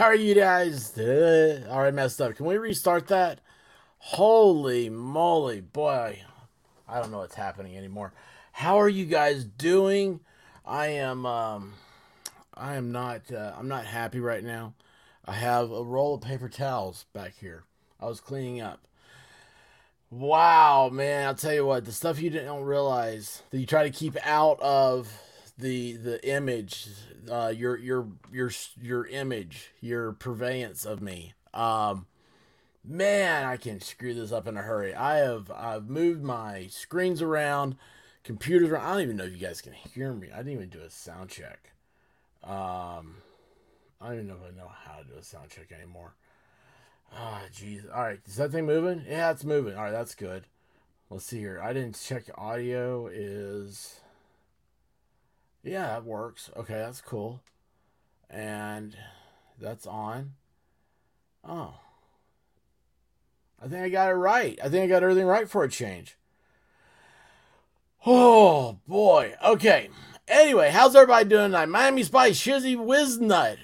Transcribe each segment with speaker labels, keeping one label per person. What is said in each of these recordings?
Speaker 1: How are you guys? Uh, all right, messed up. Can we restart that? Holy moly, boy. I don't know what's happening anymore. How are you guys doing? I am um I am not uh, I'm not happy right now. I have a roll of paper towels back here. I was cleaning up. Wow, man, I'll tell you what, the stuff you didn't realize that you try to keep out of the the image, uh, your your your your image, your purveyance of me. Um, man, I can screw this up in a hurry. I have I've moved my screens around, computers around. I don't even know if you guys can hear me. I didn't even do a sound check. Um, I don't even know if I know how to do a sound check anymore. Ah, oh, jeez. All right, is that thing moving? Yeah, it's moving. All right, that's good. Let's see here. I didn't check audio. Is yeah, that works. Okay, that's cool. And that's on. Oh. I think I got it right. I think I got everything right for a change. Oh boy. Okay. Anyway, how's everybody doing tonight? Miami Spice, Shizzy Wiznut.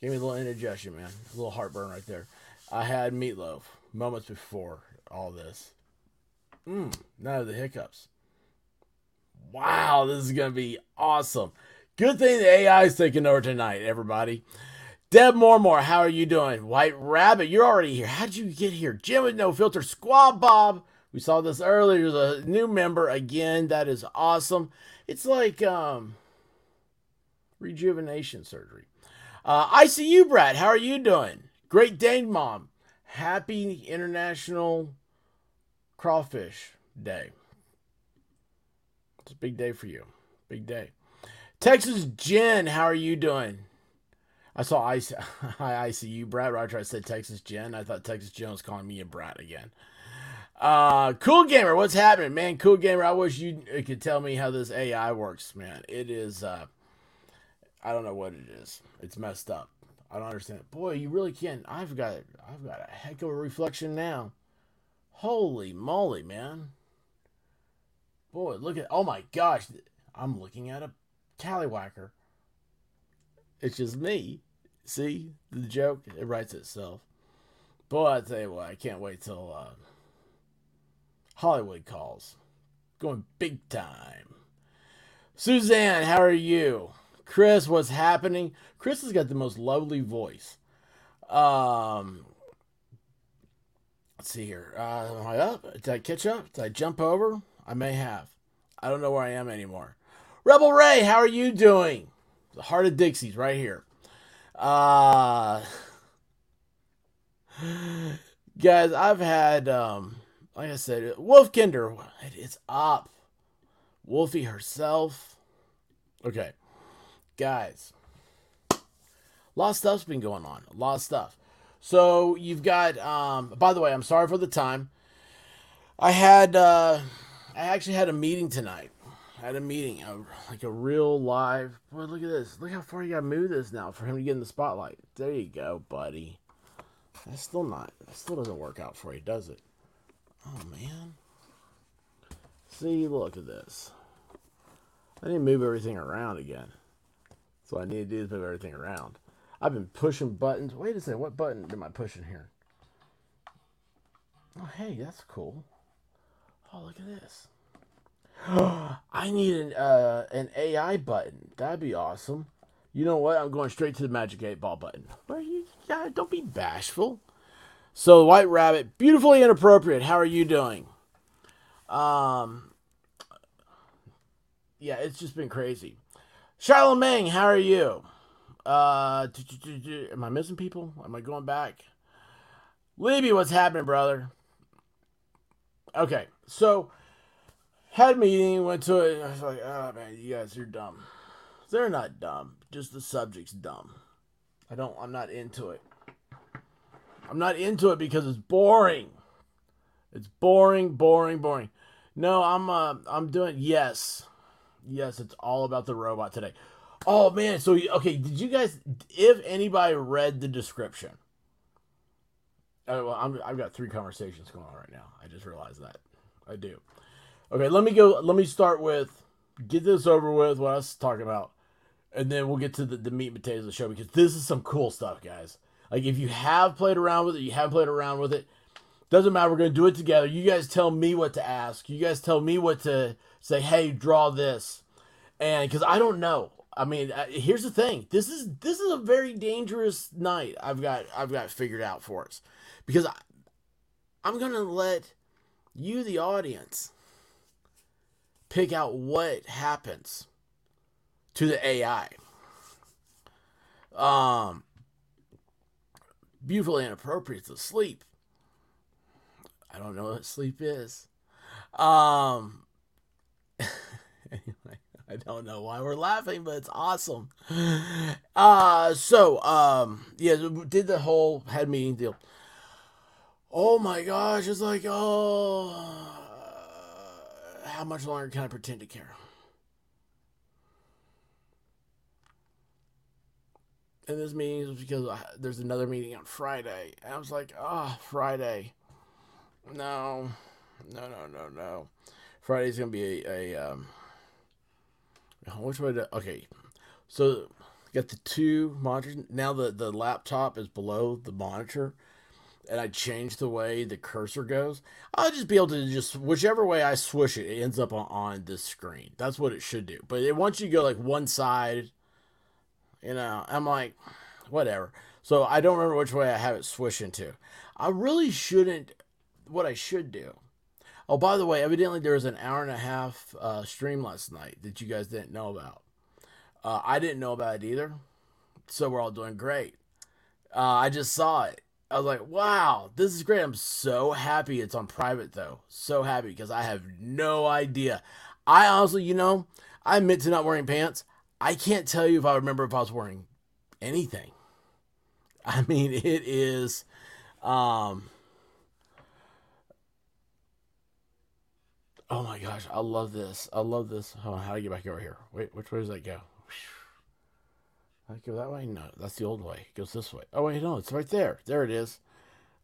Speaker 1: Give me a little indigestion, man. A little heartburn right there. I had meatloaf moments before all this. Mmm, none of the hiccups. Wow, this is going to be awesome. Good thing the AI is taking over tonight, everybody. Deb Mormore, how are you doing? White Rabbit, you're already here. How did you get here? Jim with No Filter, Squab Bob. We saw this earlier. There's a new member again. That is awesome. It's like um, rejuvenation surgery. Uh, ICU Brad, how are you doing? Great Dane Mom. Happy International Crawfish Day. It's a big day for you. Big day. Texas Jen, how are you doing? I saw I, I ICU Brad. Roger, I said Texas Jen. I thought Texas Jen was calling me a brat again. Uh, cool gamer, what's happening, man? Cool gamer, I wish you could tell me how this AI works, man. It is uh I don't know what it is. It's messed up. I don't understand. Boy, you really can't. I've got I've got a heck of a reflection now. Holy moly, man. Boy, look at oh my gosh. I'm looking at a tallywhacker. It's just me. See the joke? It writes itself. Boy, I tell you what, I can't wait till uh, Hollywood calls. Going big time. Suzanne, how are you? Chris, what's happening? Chris has got the most lovely voice. Um, let's see here. Uh, am I up? Did I catch up? Did I jump over? I may have. I don't know where I am anymore. Rebel Ray, how are you doing? The heart of Dixie's right here. Uh, guys, I've had, um, like I said, Wolf Kinder, it's up. Wolfie herself. Okay guys, a lot of stuff's been going on. A lot of stuff. So you've got. Um, by the way, I'm sorry for the time. I had. Uh, I actually had a meeting tonight. I had a meeting, a, like a real live. Boy, look at this. Look how far you got to move this now for him to get in the spotlight. There you go, buddy. That's still not. That still doesn't work out for you, does it? Oh man. See, look at this. I need to move everything around again. So I need to do is move everything around. I've been pushing buttons. Wait a second, what button am I pushing here? Oh, hey, that's cool. Oh, look at this. I need an uh, an AI button. That'd be awesome. You know what? I'm going straight to the Magic 8 Ball button. You? Yeah, don't be bashful. So, White Rabbit, beautifully inappropriate. How are you doing? Um, yeah, it's just been crazy. Charlemagne, how are you? Uh, am I missing people? Am I going back? Libby, what's happening, brother? Okay, so had meeting, went to it. I was like, oh man, you guys are dumb. They're not dumb, just the subject's dumb. I don't. I'm not into it. I'm not into it because it's boring. It's boring, boring, boring. No, I'm. Uh, I'm doing yes. Yes, it's all about the robot today. Oh man, so okay, did you guys if anybody read the description? Oh, well, I'm, I've got three conversations going on right now. I just realized that. I do. Okay, let me go let me start with get this over with what I was talking about. and then we'll get to the, the meat and potatoes of the show because this is some cool stuff, guys. Like if you have played around with it, you have played around with it. Doesn't matter. We're gonna do it together. You guys tell me what to ask. You guys tell me what to say. Hey, draw this, and because I don't know. I mean, uh, here's the thing. This is this is a very dangerous night. I've got I've got figured out for us because I, I'm gonna let you, the audience, pick out what happens to the AI. Um, beautifully inappropriate to sleep. I don't know what sleep is. Um, I don't know why we're laughing, but it's awesome. Uh, so, um, yeah, did the whole head meeting deal. Oh my gosh, it's like, oh, how much longer can I pretend to care? And this meeting is because there's another meeting on Friday. And I was like, oh, Friday. No, no, no, no, no. Friday's gonna be a, a um. Which way to? Okay, so got the two monitors. Now the the laptop is below the monitor, and I change the way the cursor goes. I'll just be able to just whichever way I swish it, it ends up on, on this screen. That's what it should do. But it wants you to go like one side. You know, I'm like, whatever. So I don't remember which way I have it swish into. I really shouldn't what I should do. Oh, by the way, evidently there was an hour and a half uh, stream last night that you guys didn't know about. Uh, I didn't know about it either, so we're all doing great. Uh, I just saw it. I was like, wow, this is great. I'm so happy it's on private though. So happy because I have no idea. I honestly, you know, I admit to not wearing pants. I can't tell you if I remember if I was wearing anything. I mean, it is um Oh my gosh, I love this. I love this. On, how do I get back over here? Wait, which way does that go? I go that way? No, that's the old way. It goes this way. Oh wait, no, it's right there. There it is.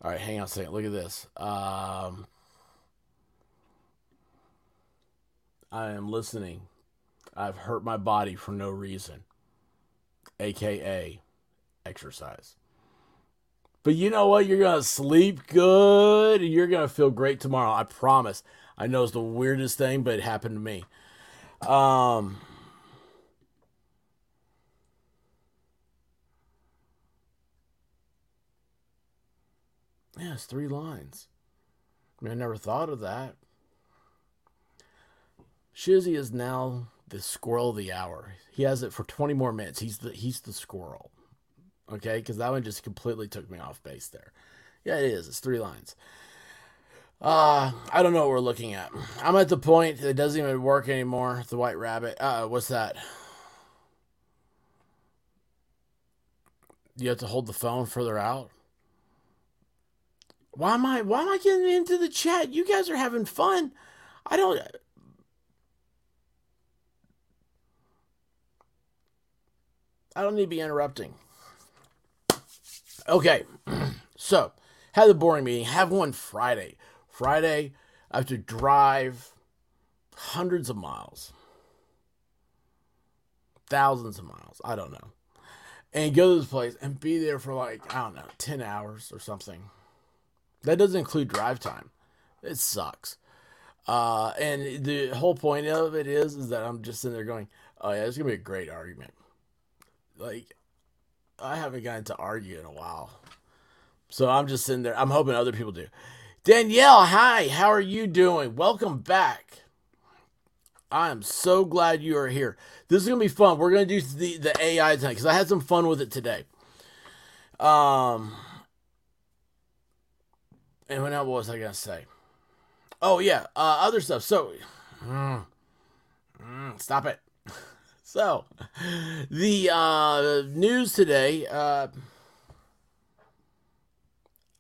Speaker 1: All right, hang on a second. Look at this. Um, I am listening. I've hurt my body for no reason, aka exercise. But you know what? You're gonna sleep good. You're gonna feel great tomorrow. I promise. I know it's the weirdest thing, but it happened to me. Um, yeah, it's three lines. I mean, I never thought of that. Shizzy is now the squirrel of the hour. He has it for 20 more minutes. He's the he's the squirrel. Okay, because that one just completely took me off base there. Yeah, it is. It's three lines. Uh, I don't know what we're looking at. I'm at the point it doesn't even work anymore. The white rabbit. Uh, what's that? You have to hold the phone further out. Why am I? Why am I getting into the chat? You guys are having fun. I don't. I don't need to be interrupting. Okay, so had the boring meeting. Have one Friday. Friday, I have to drive hundreds of miles, thousands of miles, I don't know, and go to this place and be there for like, I don't know, 10 hours or something. That doesn't include drive time. It sucks. Uh, and the whole point of it is, is that I'm just sitting there going, oh yeah, it's going to be a great argument. Like, I haven't gotten to argue in a while. So I'm just sitting there. I'm hoping other people do. Danielle, hi, how are you doing? Welcome back. I am so glad you are here. This is gonna be fun. We're gonna do the the AI tonight because I had some fun with it today. Um, and what was I gonna say? Oh yeah, uh, other stuff. So, mm, mm, stop it. so, the uh, news today. Uh,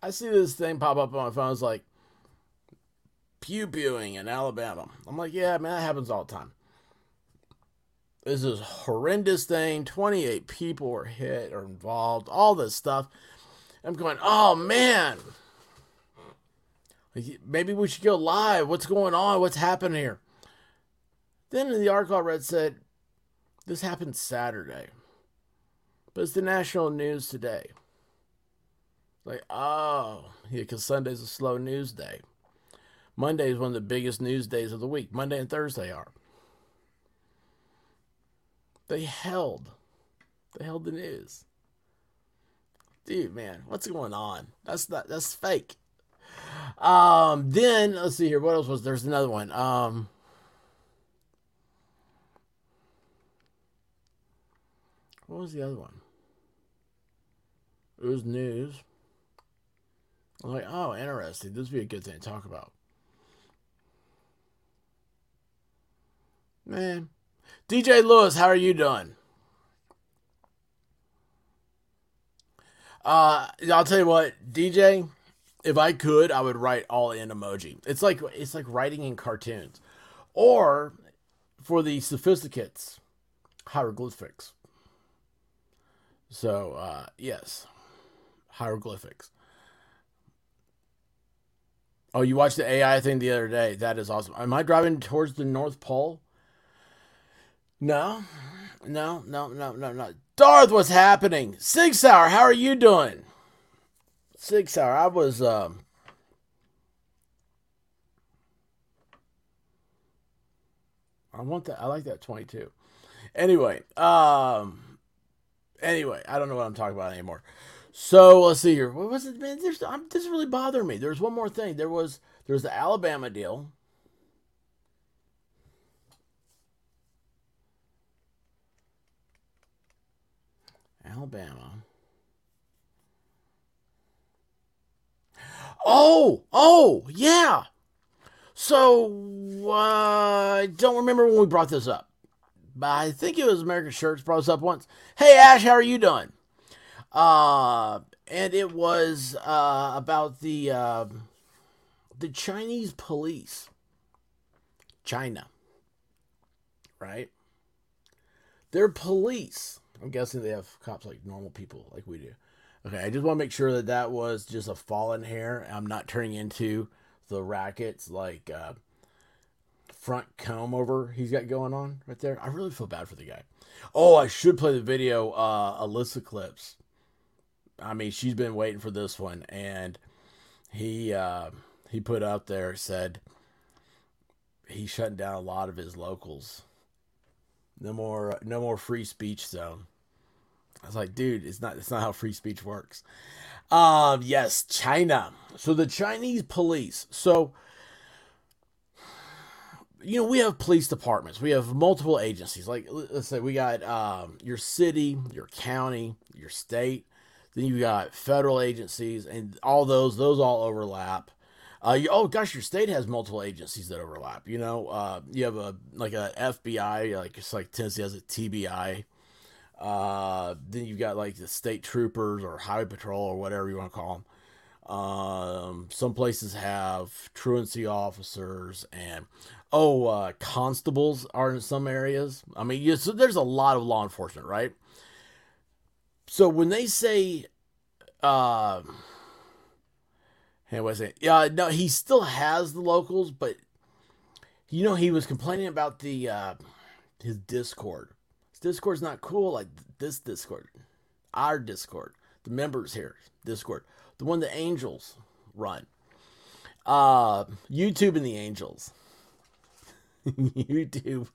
Speaker 1: I see this thing pop up on my phone. It's like pew pewing in Alabama. I'm like, yeah, man, that happens all the time. This is horrendous thing. 28 people were hit or involved, all this stuff. I'm going, oh man. Maybe we should go live. What's going on? What's happening here? Then the article I read said This happened Saturday. But it's the national news today. Like, oh, yeah, because Sunday's a slow news day. Monday is one of the biggest news days of the week. Monday and Thursday are. They held. They held the news. Dude, man, what's going on? That's not that's fake. Um, then let's see here. What else was there's another one. Um What was the other one? It was news. I'm like, oh, interesting. This would be a good thing to talk about. Man. DJ Lewis, how are you doing? Uh, I'll tell you what, DJ, if I could, I would write all in emoji. It's like it's like writing in cartoons. Or for the sophisticates, hieroglyphics. So, uh, yes, hieroglyphics. Oh, you watched the AI thing the other day. That is awesome. Am I driving towards the North Pole? No, no, no, no, no, no. Darth, what's happening? Six Hour, how are you doing? Six Hour, I was, um, I want that. I like that 22. Anyway, um, anyway, I don't know what I'm talking about anymore. So let's see here. What was it, man? There's, I'm, this really bothering me. There's one more thing. There was, there was the Alabama deal. Alabama. Oh, oh, yeah. So uh, I don't remember when we brought this up, but I think it was American Shirts brought us up once. Hey Ash, how are you doing? Uh, and it was uh, about the uh, the Chinese police, China, right? Their police. I'm guessing they have cops like normal people, like we do. Okay, I just want to make sure that that was just a fallen hair. I'm not turning into the rackets like uh, front comb over he's got going on right there. I really feel bad for the guy. Oh, I should play the video. Uh, Alyssa clips. I mean, she's been waiting for this one, and he uh, he put up there said he's shutting down a lot of his locals. No more, no more free speech zone. I was like, dude, it's not it's not how free speech works. Um, yes, China. So the Chinese police. So you know, we have police departments. We have multiple agencies. Like let's say we got um, your city, your county, your state. Then you got federal agencies, and all those those all overlap. Uh, you, oh gosh, your state has multiple agencies that overlap. You know, uh, you have a like a FBI, like it's like Tennessee has a TBI. Uh, then you've got like the state troopers or highway patrol or whatever you want to call them. Um, some places have truancy officers and oh, uh, constables are in some areas. I mean, you, so there's a lot of law enforcement, right? So when they say, uh, hey, was it? Yeah, no, he still has the locals, but you know he was complaining about the uh, his Discord Discord's not cool like this Discord. Our Discord. The members here, Discord. The one the angels run. Uh YouTube and the angels. YouTube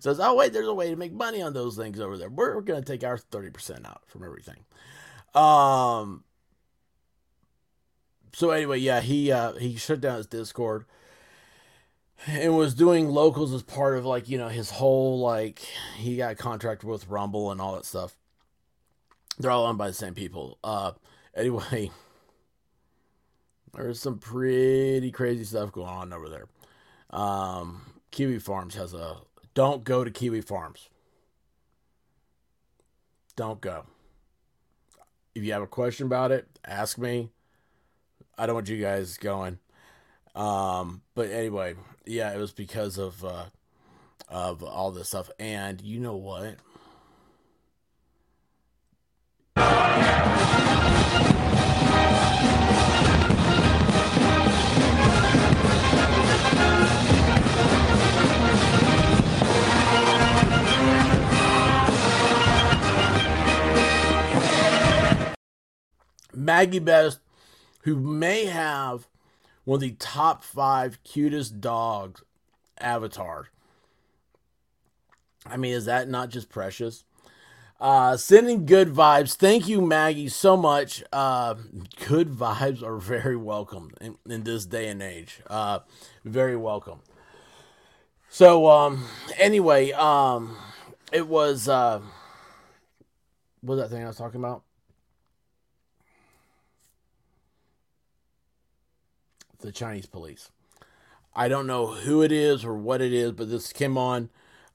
Speaker 1: says, oh wait, there's a way to make money on those things over there. We're, we're gonna take our 30% out from everything. Um so anyway, yeah, he uh he shut down his Discord and was doing locals as part of like you know his whole like he got contracted with Rumble and all that stuff. They're all owned by the same people. Uh, anyway, there's some pretty crazy stuff going on over there. Um, Kiwi Farms has a don't go to Kiwi Farms. Don't go. If you have a question about it, ask me. I don't want you guys going. Um, but anyway, yeah, it was because of uh, of all this stuff. And you know what? Maggie Best, who may have one of the top five cutest dogs avatars. I mean, is that not just precious? Uh, sending good vibes. Thank you, Maggie, so much. Uh, good vibes are very welcome in, in this day and age. Uh, very welcome. So, um, anyway, um, it was, uh, what was that thing I was talking about? The Chinese police. I don't know who it is or what it is, but this came on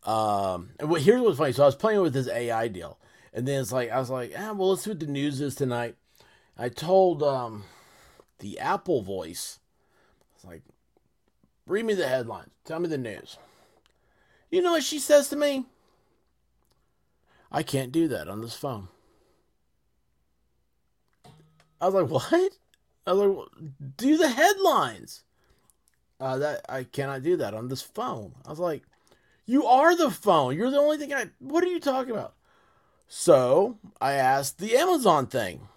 Speaker 1: um, and here's what's funny. So I was playing with this AI deal, and then it's like I was like, ah, well, let's see what the news is tonight. I told um, the Apple voice, it's like, read me the headlines, tell me the news. You know what she says to me? I can't do that on this phone. I was like, what? Well, do the headlines. Uh, that I cannot do that on this phone. I was like, you are the phone. You're the only thing I. What are you talking about? So I asked the Amazon thing.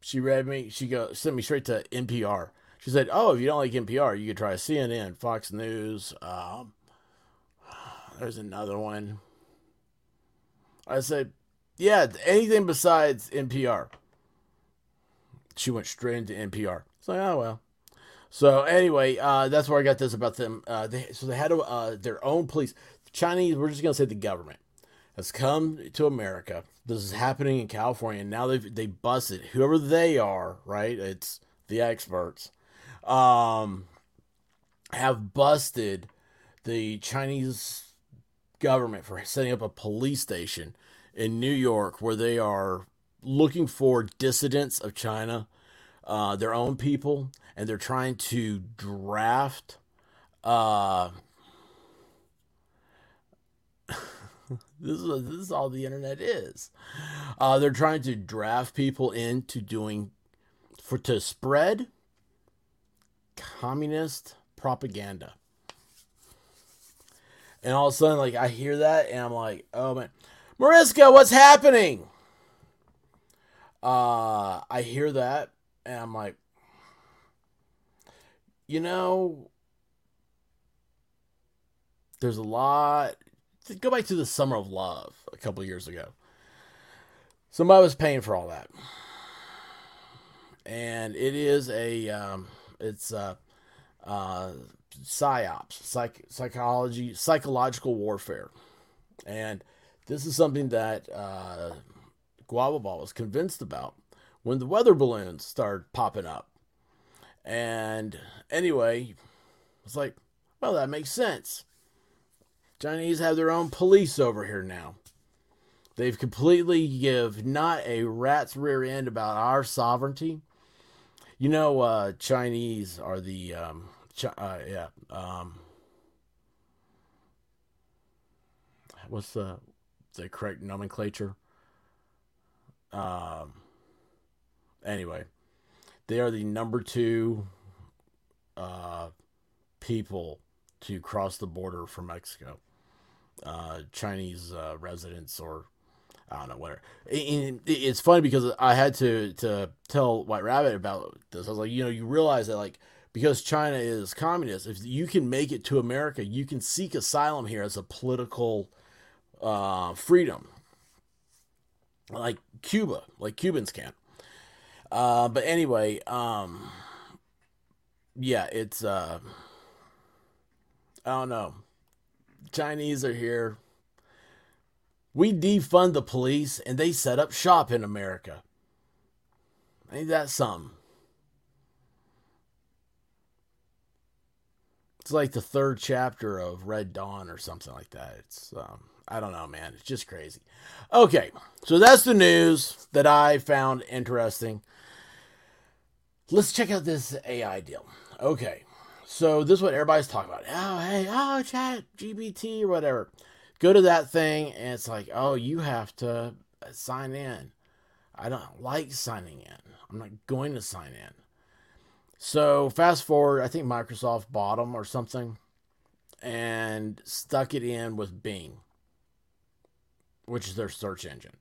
Speaker 1: She read me. She go sent me straight to NPR. She said, "Oh, if you don't like NPR, you could try CNN, Fox News. Um, there's another one." I said, "Yeah, anything besides NPR." She went straight into NPR. It's like, oh well. So anyway, uh, that's where I got this about them. Uh, they, so they had a, uh, their own police. The Chinese, we're just gonna say the government has come to America. This is happening in California, and now they they busted whoever they are. Right, it's the experts. Um, have busted the Chinese government for setting up a police station in New York where they are looking for dissidents of China, uh, their own people, and they're trying to draft uh this is this is all the internet is. Uh, they're trying to draft people into doing for to spread communist propaganda. And all of a sudden, like I hear that, and I'm like, oh man, Mariska, what's happening? Uh, I hear that, and I'm like, you know, there's a lot. Go back to the Summer of Love a couple years ago. Somebody was paying for all that, and it is a um, it's a uh, psyops, psych, psychology, psychological warfare, and this is something that uh, Guava Ball was convinced about when the weather balloons started popping up and anyway, it's like, well, that makes sense. Chinese have their own police over here now. They've completely give not a rat's rear end about our sovereignty. You know, uh, Chinese are the um, uh, yeah. Um, what's the the correct nomenclature? Um. Anyway, they are the number two uh, people to cross the border from Mexico. Uh, Chinese uh, residents or I don't know whatever. And it's funny because I had to to tell White Rabbit about this. I was like, you know, you realize that like because China is communist, if you can make it to America, you can seek asylum here as a political uh, freedom, like Cuba, like Cubans can. Uh, but anyway, um, yeah, it's uh, I don't know. Chinese are here. We defund the police and they set up shop in America. Ain't that something? It's like the third chapter of Red Dawn or something like that. It's um, I don't know, man. It's just crazy. Okay, so that's the news that I found interesting let's check out this AI deal. Okay, so this is what everybody's talking about. Oh, hey, oh, chat, GPT, or whatever. Go to that thing, and it's like, oh, you have to sign in. I don't like signing in. I'm not going to sign in. So fast forward, I think Microsoft bought them or something and stuck it in with Bing, which is their search engine.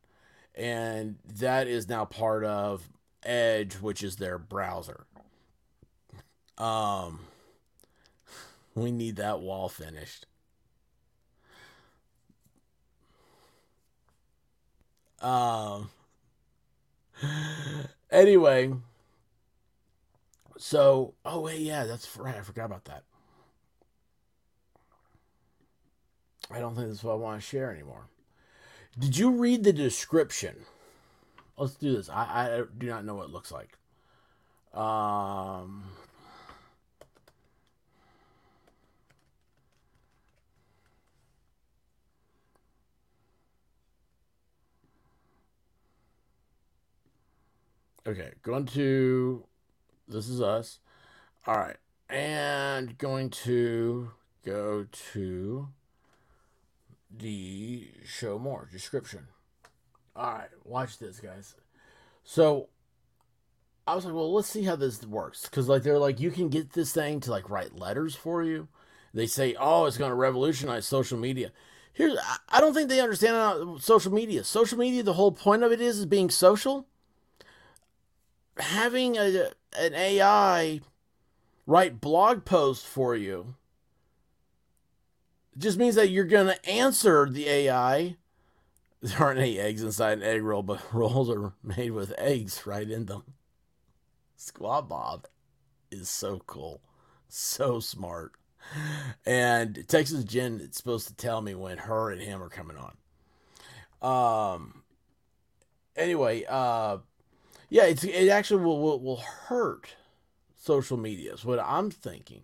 Speaker 1: and that is now part of Edge, which is their browser. Um, we need that wall finished. Um. Anyway, so oh wait, yeah, that's right. I forgot about that. I don't think that's what I want to share anymore. Did you read the description? Let's do this. I, I do not know what it looks like. Um. Okay, going to this is us. All right, and going to go to the show more description. All right, watch this, guys. So I was like, well, let's see how this works because like they're like you can get this thing to like write letters for you. They say, oh, it's going to revolutionize social media. Here's I don't think they understand social media. Social media, the whole point of it is is being social. Having a an AI write blog posts for you it just means that you're going to answer the AI. There aren't any eggs inside an egg roll, but rolls are made with eggs right in them. Squad Bob is so cool, so smart. And Texas Jen is supposed to tell me when her and him are coming on. Um. Anyway, uh, yeah, it's it actually will will, will hurt social media. Is what I'm thinking.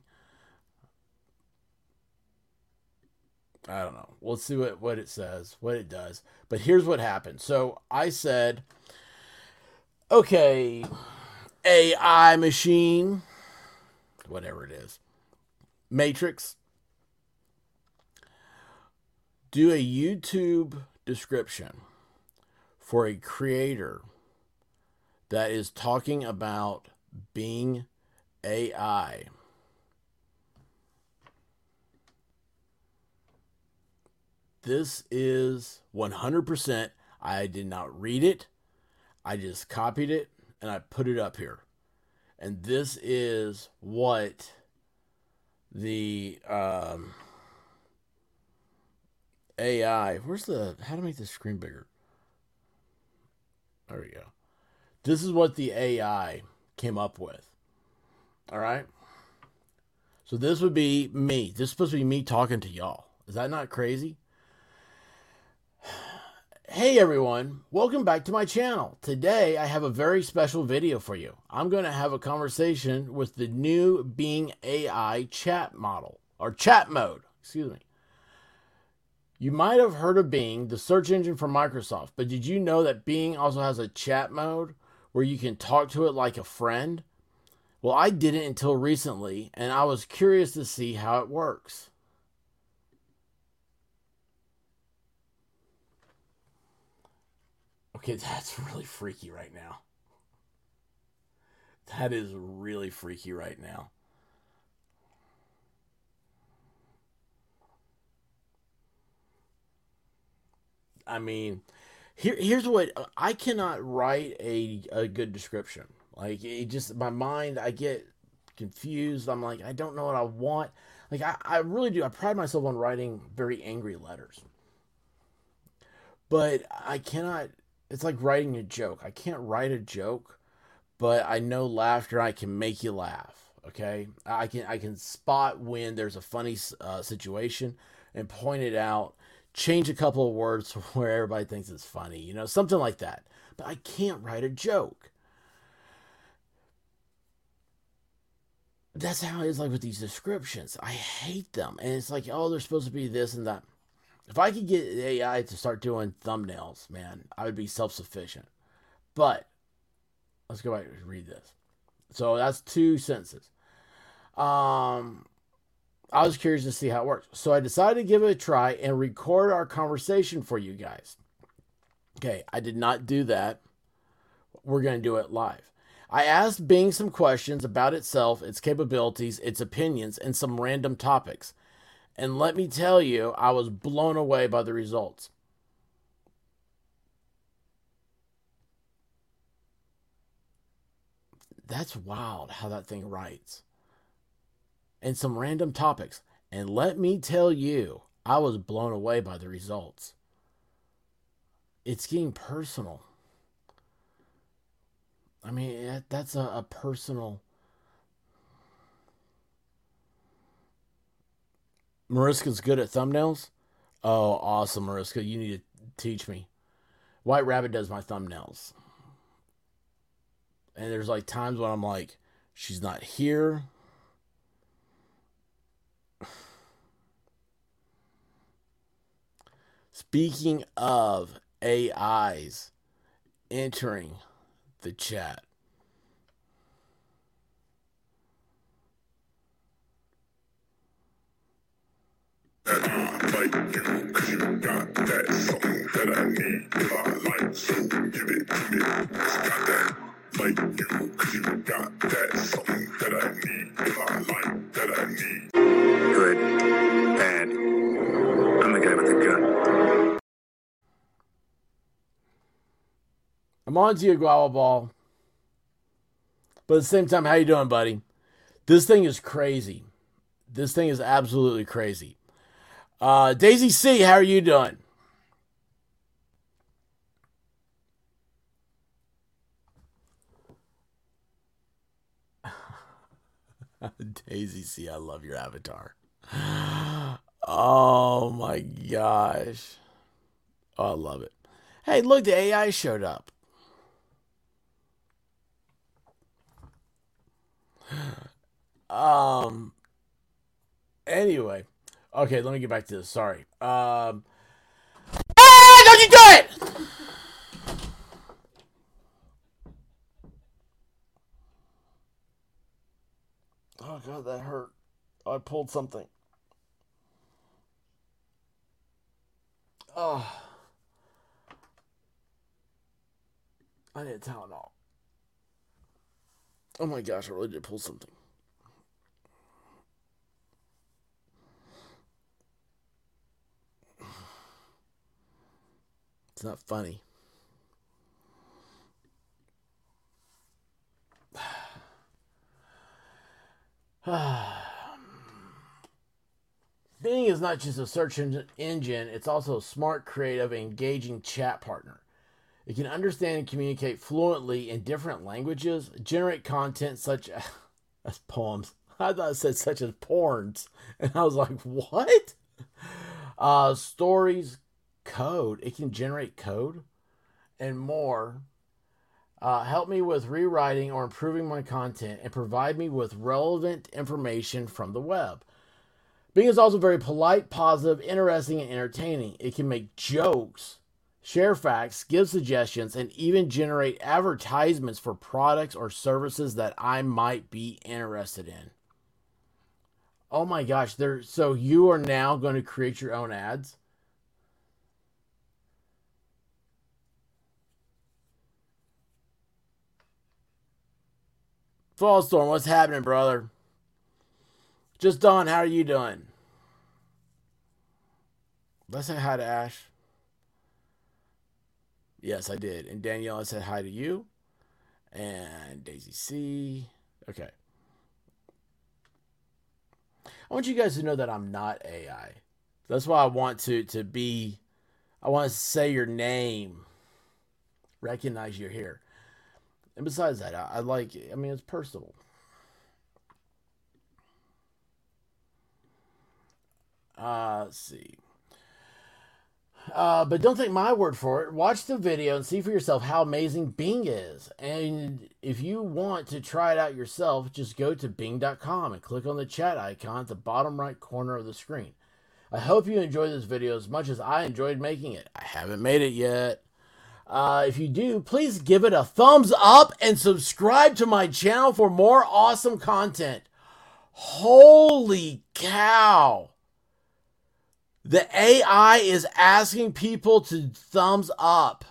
Speaker 1: I don't know. We'll see what, what it says, what it does. But here's what happened. So I said, okay, AI machine, whatever it is, Matrix, do a YouTube description for a creator that is talking about Bing AI This is 100%. I did not read it. I just copied it and I put it up here. And this is what the um, AI. Where's the. How to make this screen bigger? There we go. This is what the AI came up with. All right. So this would be me. This is supposed to be me talking to y'all. Is that not crazy? Hey everyone, welcome back to my channel. Today I have a very special video for you. I'm going to have a conversation with the new Bing AI chat model, or chat mode, excuse me. You might have heard of Bing, the search engine for Microsoft, but did you know that Bing also has a chat mode where you can talk to it like a friend? Well, I didn't until recently, and I was curious to see how it works. Okay, that's really freaky right now. That is really freaky right now. I mean, here here's what uh, I cannot write a a good description. Like it just my mind, I get confused. I'm like, I don't know what I want. Like I, I really do. I pride myself on writing very angry letters. But I cannot it's like writing a joke. I can't write a joke, but I know laughter. I can make you laugh. Okay, I can I can spot when there's a funny uh, situation and point it out. Change a couple of words where everybody thinks it's funny. You know, something like that. But I can't write a joke. That's how it is like with these descriptions. I hate them. And it's like, oh, they're supposed to be this and that. If I could get AI to start doing thumbnails, man, I would be self sufficient. But let's go back and read this. So that's two sentences. Um, I was curious to see how it works. So I decided to give it a try and record our conversation for you guys. Okay, I did not do that. We're going to do it live. I asked Bing some questions about itself, its capabilities, its opinions, and some random topics. And let me tell you, I was blown away by the results. That's wild how that thing writes. And some random topics. And let me tell you, I was blown away by the results. It's getting personal. I mean, that's a, a personal Mariska's good at thumbnails. Oh, awesome, Mariska. You need to teach me. White Rabbit does my thumbnails. And there's like times when I'm like, she's not here. Speaking of AIs entering the chat. Like you, cause you got that something that I need. I like, so give it to me. Got that like you, cause you got that something that I need. I like, that I need. Good, bad. I'm the guy with the gun. I'm on to you, Guava Ball. But at the same time, how you doing, buddy? This thing is crazy. This thing is absolutely crazy. Uh, Daisy C, how are you doing? Daisy C, I love your avatar. Oh my gosh. Oh, I love it. Hey, look, the AI showed up. Um anyway, Okay, let me get back to this. Sorry. Um. Ah, don't you do it! Oh god, that hurt. Oh, I pulled something. Oh. I need a Tylenol. Oh my gosh, I really did pull something. It's not funny. Bing is not just a search engine, it's also a smart, creative, engaging chat partner. It can understand and communicate fluently in different languages, generate content such as poems. I thought it said such as porns. And I was like, what? Uh, stories, code. It can generate code and more. Uh, help me with rewriting or improving my content and provide me with relevant information from the web. Bing is also very polite, positive, interesting, and entertaining. It can make jokes, share facts, give suggestions, and even generate advertisements for products or services that I might be interested in. Oh my gosh, there so you are now going to create your own ads? Fallstorm, what's happening, brother? Just Don, how are you doing? Let's say hi to Ash. Yes, I did. And Danielle, said hi to you. And Daisy C. Okay. I want you guys to know that I'm not AI. That's why I want to to be I want to say your name. Recognize you're here. And besides that, I, I like, I mean, it's personal. Uh, let's see. Uh, but don't take my word for it. Watch the video and see for yourself how amazing Bing is. And if you want to try it out yourself, just go to bing.com and click on the chat icon at the bottom right corner of the screen. I hope you enjoy this video as much as I enjoyed making it. I haven't made it yet. Uh, if you do, please give it a thumbs up and subscribe to my channel for more awesome content. Holy cow! The AI is asking people to thumbs up.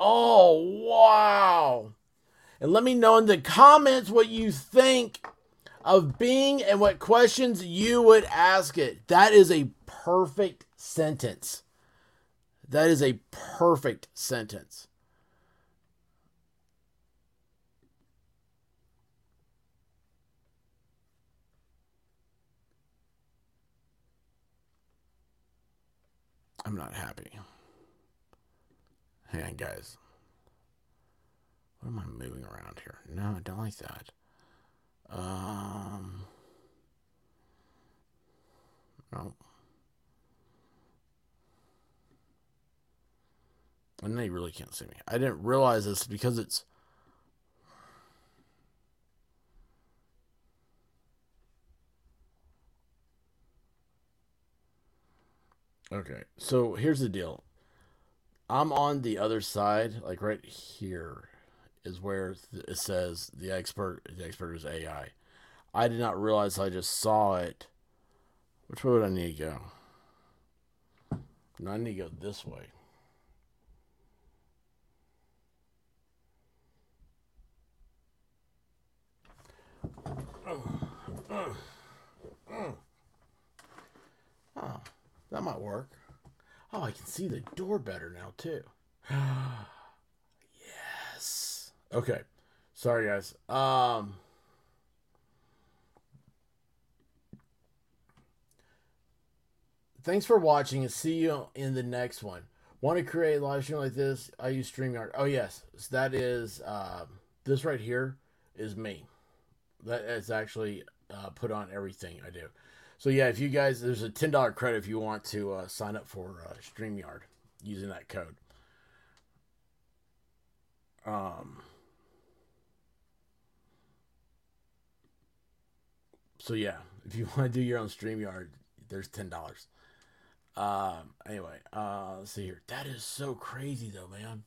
Speaker 1: Oh, wow. And let me know in the comments what you think of Bing and what questions you would ask it. That is a perfect sentence. That is a perfect sentence. I'm not happy. Hang on, guys. What am I moving around here? No, I don't like that. Um. Nope. And they really can't see me. I didn't realize this because it's. Okay, so here's the deal. I'm on the other side, like right here is where it says the expert the expert is AI. I did not realize I just saw it. Which way would I need to go? No, I need to go this way. Oh, that might work. Oh, I can see the door better now, too. yes. Okay. Sorry, guys. Um. Thanks for watching and see you in the next one. Want to create a live stream like this? I use StreamYard. Oh, yes. So that is, uh, this right here is me. That is actually uh, put on everything I do. So yeah, if you guys, there's a ten dollar credit if you want to uh, sign up for uh, Streamyard using that code. Um. So yeah, if you want to do your own Streamyard, there's ten dollars. Um. Anyway, uh, let's see here. That is so crazy though, man.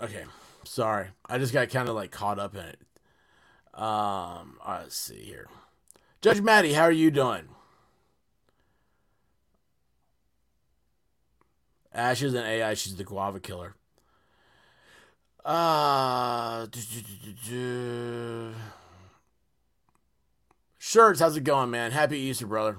Speaker 1: Okay, sorry. I just got kind of like caught up in it. Um, let's see here. Judge Maddie, how are you doing? Ash is an AI. She's the guava killer. Uh, Shirts, how's it going, man? Happy Easter, brother.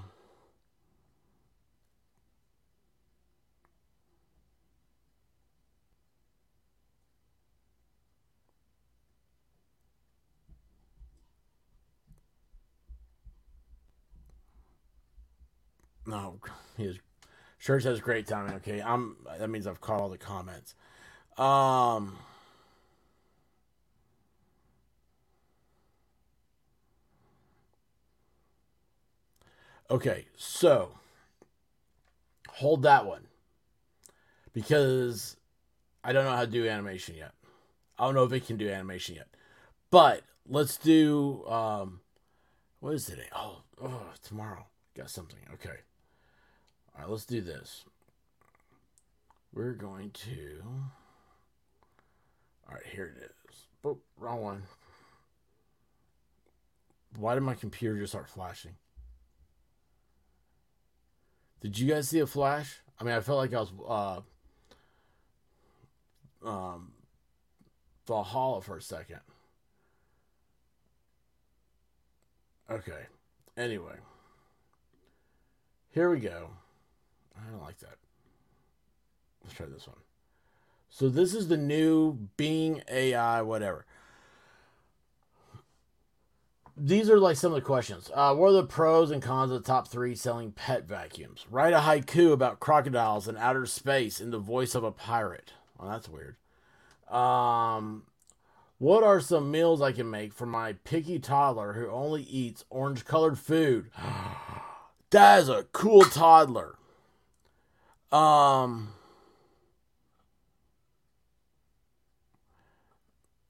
Speaker 1: No, he. Church has a great timing. Okay, I'm. That means I've caught all the comments. Um. Okay, so hold that one because I don't know how to do animation yet. I don't know if it can do animation yet, but let's do. Um, what is today? Oh, oh, tomorrow. Got something. Okay. All right, let's do this. We're going to. All right, here it is. Boop, wrong one. Why did my computer just start flashing? Did you guys see a flash? I mean, I felt like I was uh, um, Valhalla for a second. Okay. Anyway, here we go. I don't like that. Let's try this one. So this is the new Bing AI, whatever. These are like some of the questions. Uh, what are the pros and cons of the top three selling pet vacuums? Write a haiku about crocodiles and outer space in the voice of a pirate. Well, that's weird. Um, what are some meals I can make for my picky toddler who only eats orange colored food? that is a cool toddler. Um,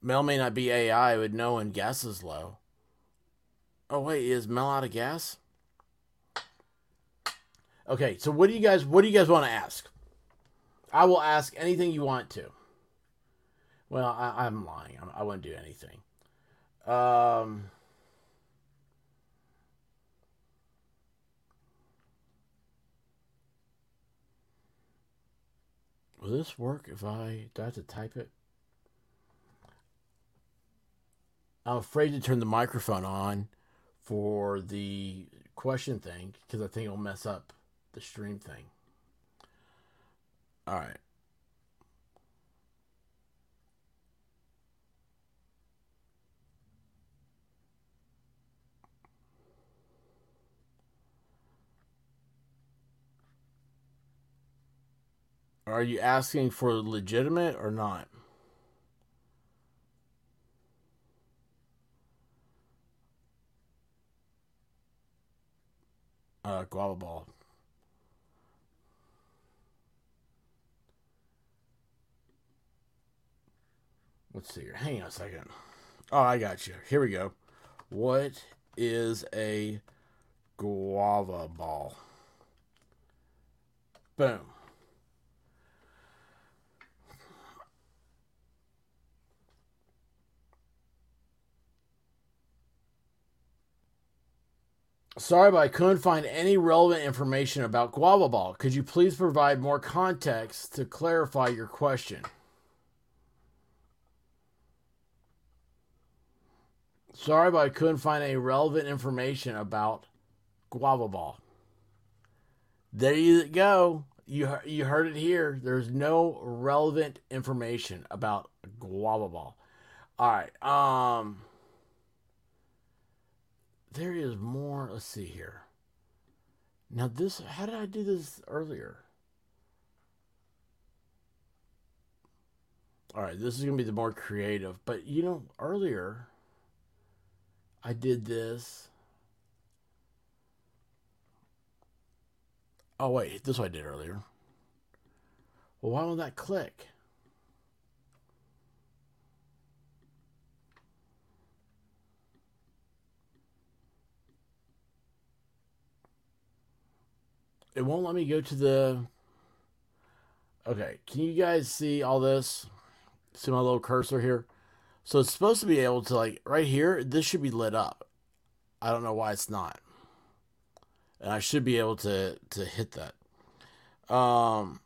Speaker 1: Mel may not be AI, would know when gas is low. Oh wait, is Mel out of gas? Okay, so what do you guys what do you guys want to ask? I will ask anything you want to. Well, I, am lying. I, I wouldn't do anything. Um. Will this work if I do I have to type it? I'm afraid to turn the microphone on for the question thing because I think it'll mess up the stream thing. All right. Are you asking for legitimate or not? Uh, guava ball. Let's see here. Hang on a second. Oh, I got you. Here we go. What is a guava ball? Boom. Sorry, but I couldn't find any relevant information about guava ball. Could you please provide more context to clarify your question? Sorry, but I couldn't find any relevant information about guava ball. There you go. You you heard it here. There's no relevant information about guava ball. All right. Um there is more. Let's see here. Now this how did I do this earlier? All right, this is going to be the more creative, but you know, earlier I did this. Oh wait, this I did earlier. Well, why won't that click? It won't let me go to the. Okay, can you guys see all this? See my little cursor here? So it's supposed to be able to, like, right here, this should be lit up. I don't know why it's not. And I should be able to, to hit that. Um,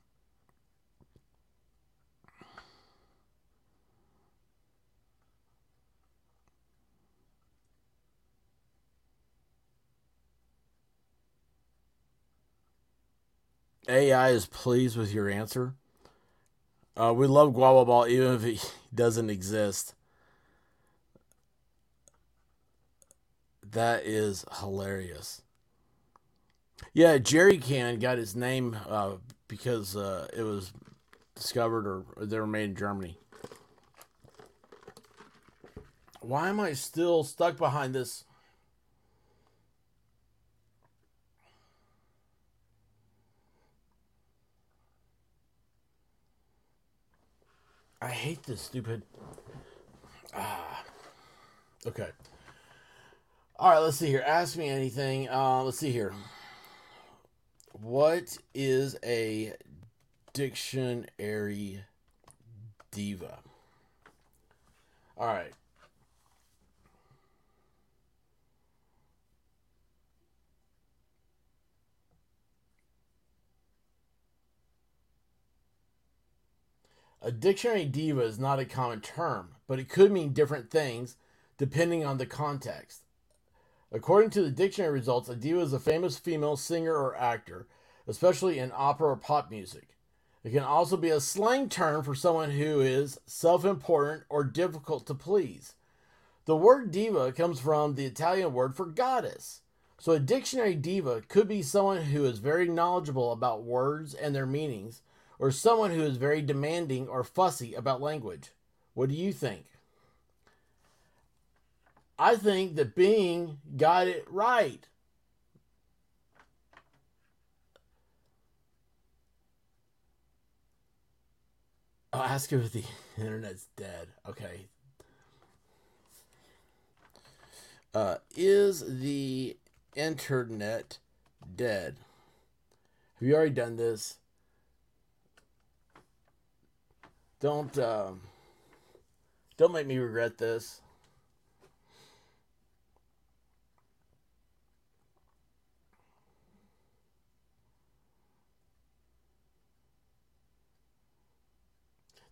Speaker 1: AI is pleased with your answer. Uh, we love Guava Ball even if it doesn't exist. That is hilarious. Yeah, Jerry Can got his name uh, because uh, it was discovered or, or they were made in Germany. Why am I still stuck behind this? I hate this stupid. Ah. Okay. All right, let's see here. Ask me anything. Uh, let's see here. What is a dictionary diva? All right. A dictionary diva is not a common term, but it could mean different things depending on the context. According to the dictionary results, a diva is a famous female singer or actor, especially in opera or pop music. It can also be a slang term for someone who is self important or difficult to please. The word diva comes from the Italian word for goddess. So a dictionary diva could be someone who is very knowledgeable about words and their meanings, or someone who is very demanding or fussy about language. What do you think? I think that Bing got it right. I'll ask if the internet's dead. Okay. Uh, is the internet dead? Have you already done this? Don't um, don't make me regret this.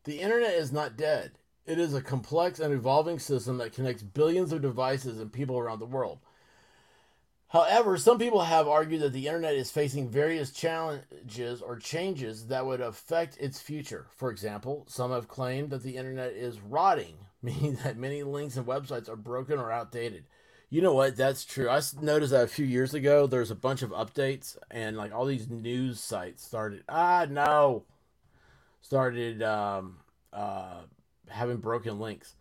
Speaker 1: The internet is not dead. It is a complex and evolving system that connects billions of devices and people around the world. However, some people have argued that the internet is facing various challenges or changes that would affect its future. For example, some have claimed that the internet is rotting, meaning that many links and websites are broken or outdated. You know what? That's true. I noticed that a few years ago, there's a bunch of updates, and like all these news sites started. Ah, no. started um, uh, having broken links.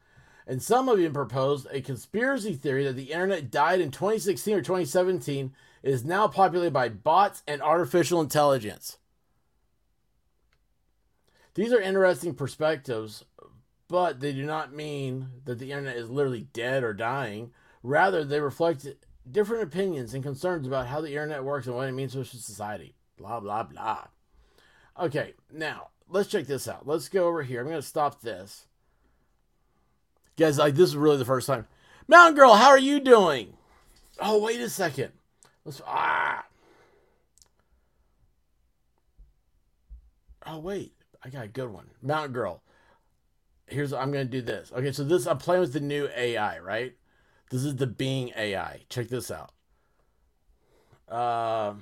Speaker 1: And some have even proposed a conspiracy theory that the internet died in 2016 or 2017 is now populated by bots and artificial intelligence. These are interesting perspectives, but they do not mean that the internet is literally dead or dying. Rather, they reflect different opinions and concerns about how the internet works and what it means for society. Blah, blah, blah. Okay, now let's check this out. Let's go over here. I'm going to stop this. Guys, like, this is really the first time. Mountain Girl, how are you doing? Oh, wait a second. Let's, ah. Oh, wait. I got a good one. Mountain Girl. Here's, I'm to do this. Okay, so this, I'm playing with the new AI, right? This is the Bing AI. Check this out. Uh,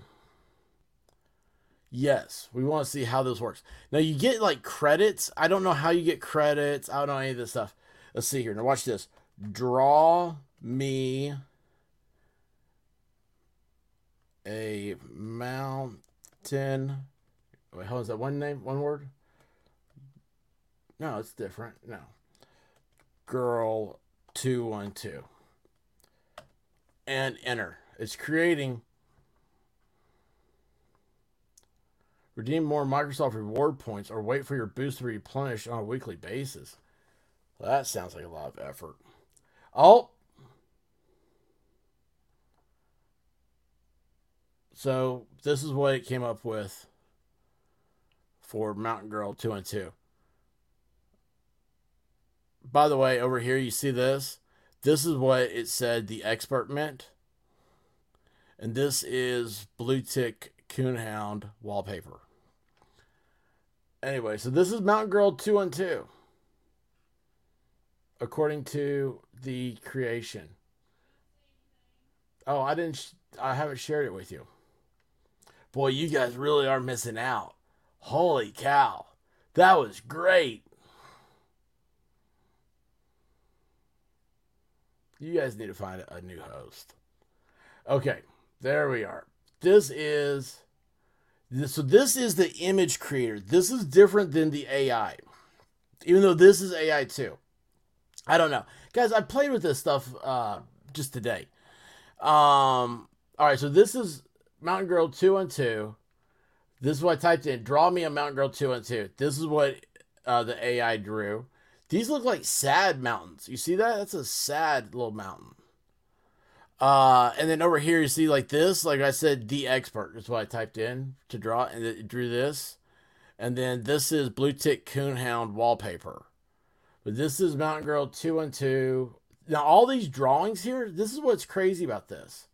Speaker 1: yes, we want to see how this works. Now you get like credits. I don't know how you get credits. I don't know any of this stuff. Let's see here. Now watch this. Draw me a mountain. Wait, how is that one name? One word? No, it's different. No. Girl 212 and enter. It's creating redeem more Microsoft reward points or wait for your boost to replenish on a weekly basis. Well, that sounds like a lot of effort. Oh. So this is what it came up with for Mountain Girl 2 and 2. By the way, over here you see this. This is what it said the expert meant. And this is Blue Tick Coonhound wallpaper. Anyway, so this is Mountain Girl 2 and 2. According to the creation. Oh, I didn't sh- I haven't shared it with you. Boy, you guys really are missing out. Holy cow. That was great. You guys need to find a new host. Okay, there we are. This is so this is the image creator. This is different than the AI. Even though this is AI too. I don't know. Guys, I played with this stuff uh just today. Um all right, so this is Mountain Girl 2 and 2. This is what I typed in. Draw me a Mountain Girl 2 and 2. This is what uh, the AI drew. These look like sad mountains. You see that? That's a sad little mountain. Uh, and then over here you see like this, like I said, the expert is what I typed in to draw, and it drew this. And then this is Blue Tick Coonhound wallpaper. But this is Mountain Girl 2 and 2. Now, all these drawings here, this is what's crazy about this.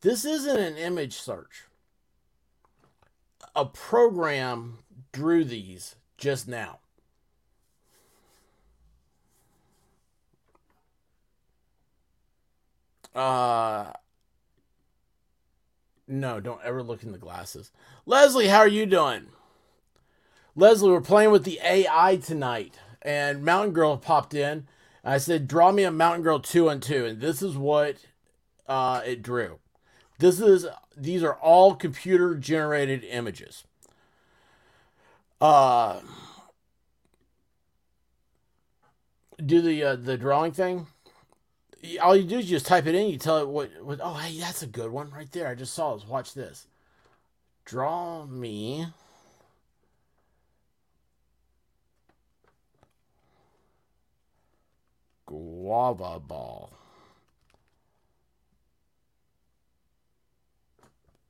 Speaker 1: This isn't an image search. A program drew these just now. Uh no, don't ever look in the glasses. Leslie, how are you doing? Leslie, we're playing with the AI tonight, and Mountain Girl popped in. I said, "Draw me a Mountain Girl two and two, and this is what uh, it drew. This is these are all computer generated images. Uh, do the uh, the drawing thing all you do is you just type it in. You tell it what, what. Oh, hey, that's a good one right there. I just saw it. Watch this. Draw me. Guava ball.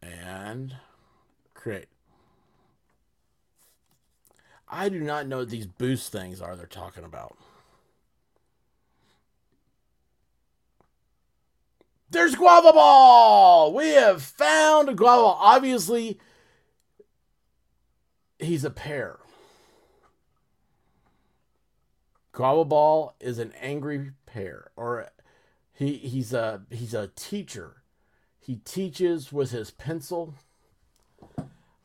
Speaker 1: And create. I do not know what these boost things are they're talking about. There's Guava Ball! We have found Guava Obviously, he's a pear. Guava Ball is an angry pear, or he he's a he's a teacher. He teaches with his pencil.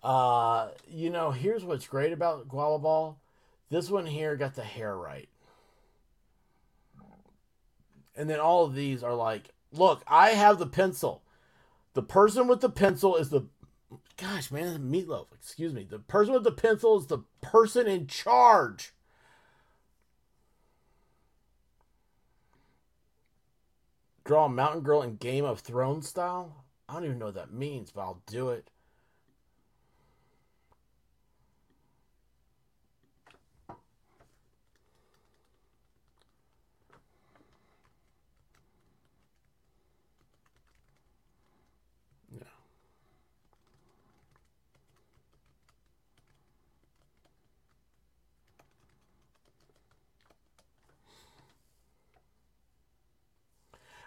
Speaker 1: Uh, you know, here's what's great about Guava. This one here got the hair right. And then all of these are like Look, I have the pencil. The person with the pencil is the Gosh, man, meatloaf. Excuse me. The person with the pencil is the person in charge. Draw a mountain girl in Game of Thrones style? I don't even know what that means, but I'll do it.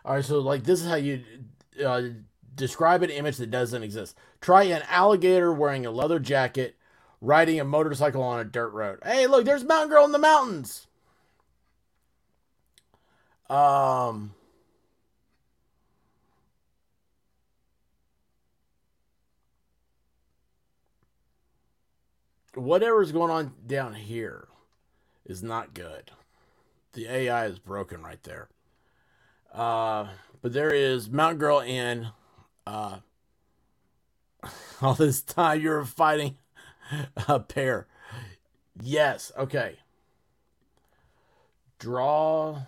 Speaker 1: All right, so like this is how you uh, describe an image that doesn't exist. Try an alligator wearing a leather jacket riding a motorcycle on a dirt road. Hey, look, there's Mountain Girl in the mountains. Um. Whatever's going on down here is not good. The AI is broken right there. Uh, but there is Mount Girl in. Uh, all this time you're fighting a pair. Yes. Okay. Draw.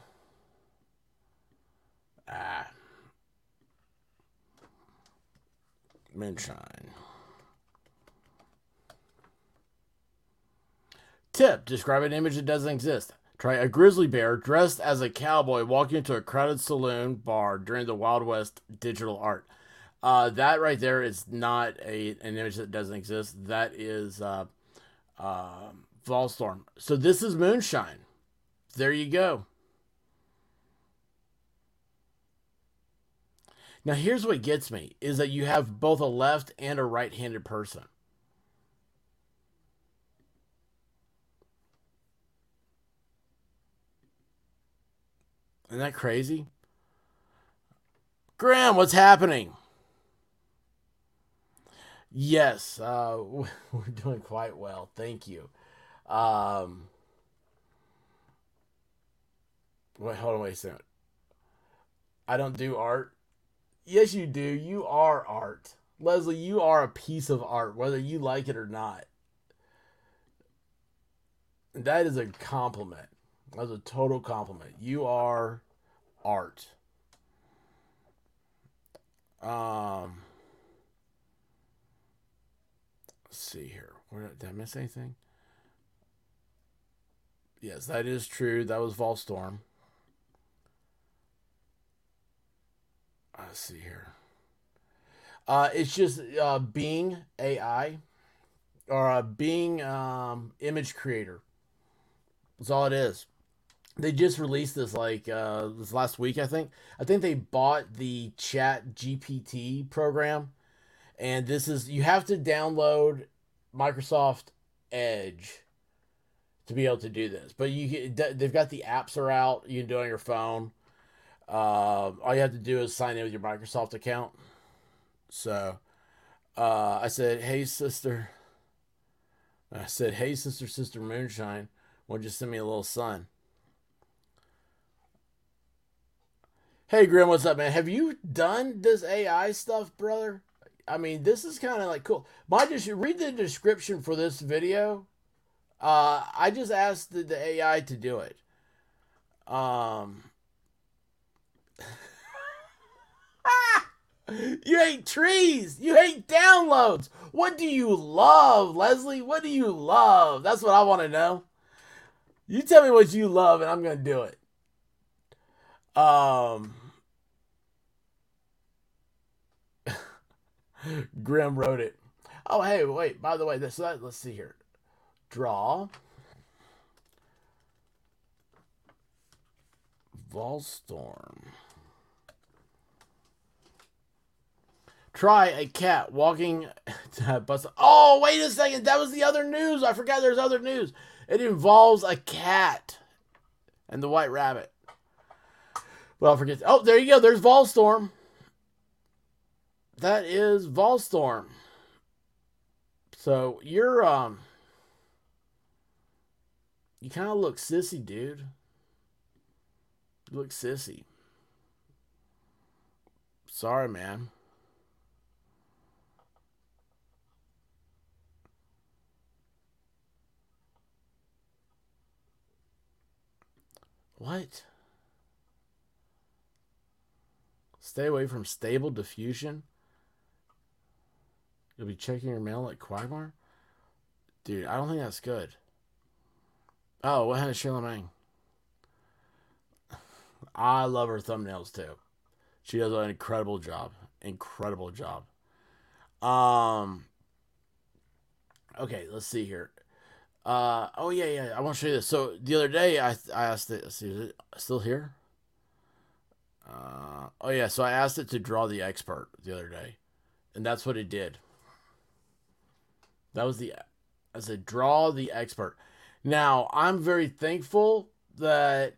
Speaker 1: Ah. Moonshine. Tip. Describe an image that doesn't exist. Try a grizzly bear dressed as a cowboy walking into a crowded saloon bar during the Wild West digital art. Uh, that right there is not a an image that doesn't exist. That is uh, uh, Volstorm. So this is Moonshine. There you go. Now here's what gets me is that you have both a left and a right-handed person. Isn't that crazy? Graham, what's happening? Yes, uh, we're doing quite well. Thank you. Um, wait, hold on, wait a second. I don't do art. Yes, you do. You are art. Leslie, you are a piece of art, whether you like it or not. That is a compliment. That's a total compliment. You are art. Um, let's see here. Where did I miss anything? Yes, that is true. That was Volstorm. Let's see here. Uh, it's just uh, Bing AI or a Bing um, image creator. That's all it is they just released this like uh this last week i think. I think they bought the chat gpt program and this is you have to download microsoft edge to be able to do this but you they've got the apps are out you can do it on your phone. Uh, all you have to do is sign in with your microsoft account. So uh, i said hey sister. I said hey sister sister moonshine why don't you send me a little sun Hey, Grim, what's up, man? Have you done this AI stuff, brother? I mean, this is kind of like cool. My just read the description for this video. Uh, I just asked the, the AI to do it. Um, you hate trees. You hate downloads. What do you love, Leslie? What do you love? That's what I want to know. You tell me what you love, and I'm gonna do it. Um. Grim wrote it. Oh, hey, wait. By the way, this uh, let's see here. Draw. Volstorm. Try a cat walking bus. Oh, wait a second. That was the other news. I forgot there's other news. It involves a cat and the white rabbit. Well, forget. Oh, there you go. There's Volstorm that is Volstorm. So you're um you kind of look sissy, dude. You look sissy. Sorry, man. What? Stay away from stable diffusion? You'll be checking your mail like Quagmire? Dude, I don't think that's good. Oh, what happened to Sheila Mang? I love her thumbnails too. She does an incredible job. Incredible job. Um Okay, let's see here. Uh oh yeah, yeah. I want to show you this. So the other day I I asked it see is it still here? Uh oh yeah, so I asked it to draw the expert the other day. And that's what it did. That was the I said draw the expert. Now, I'm very thankful that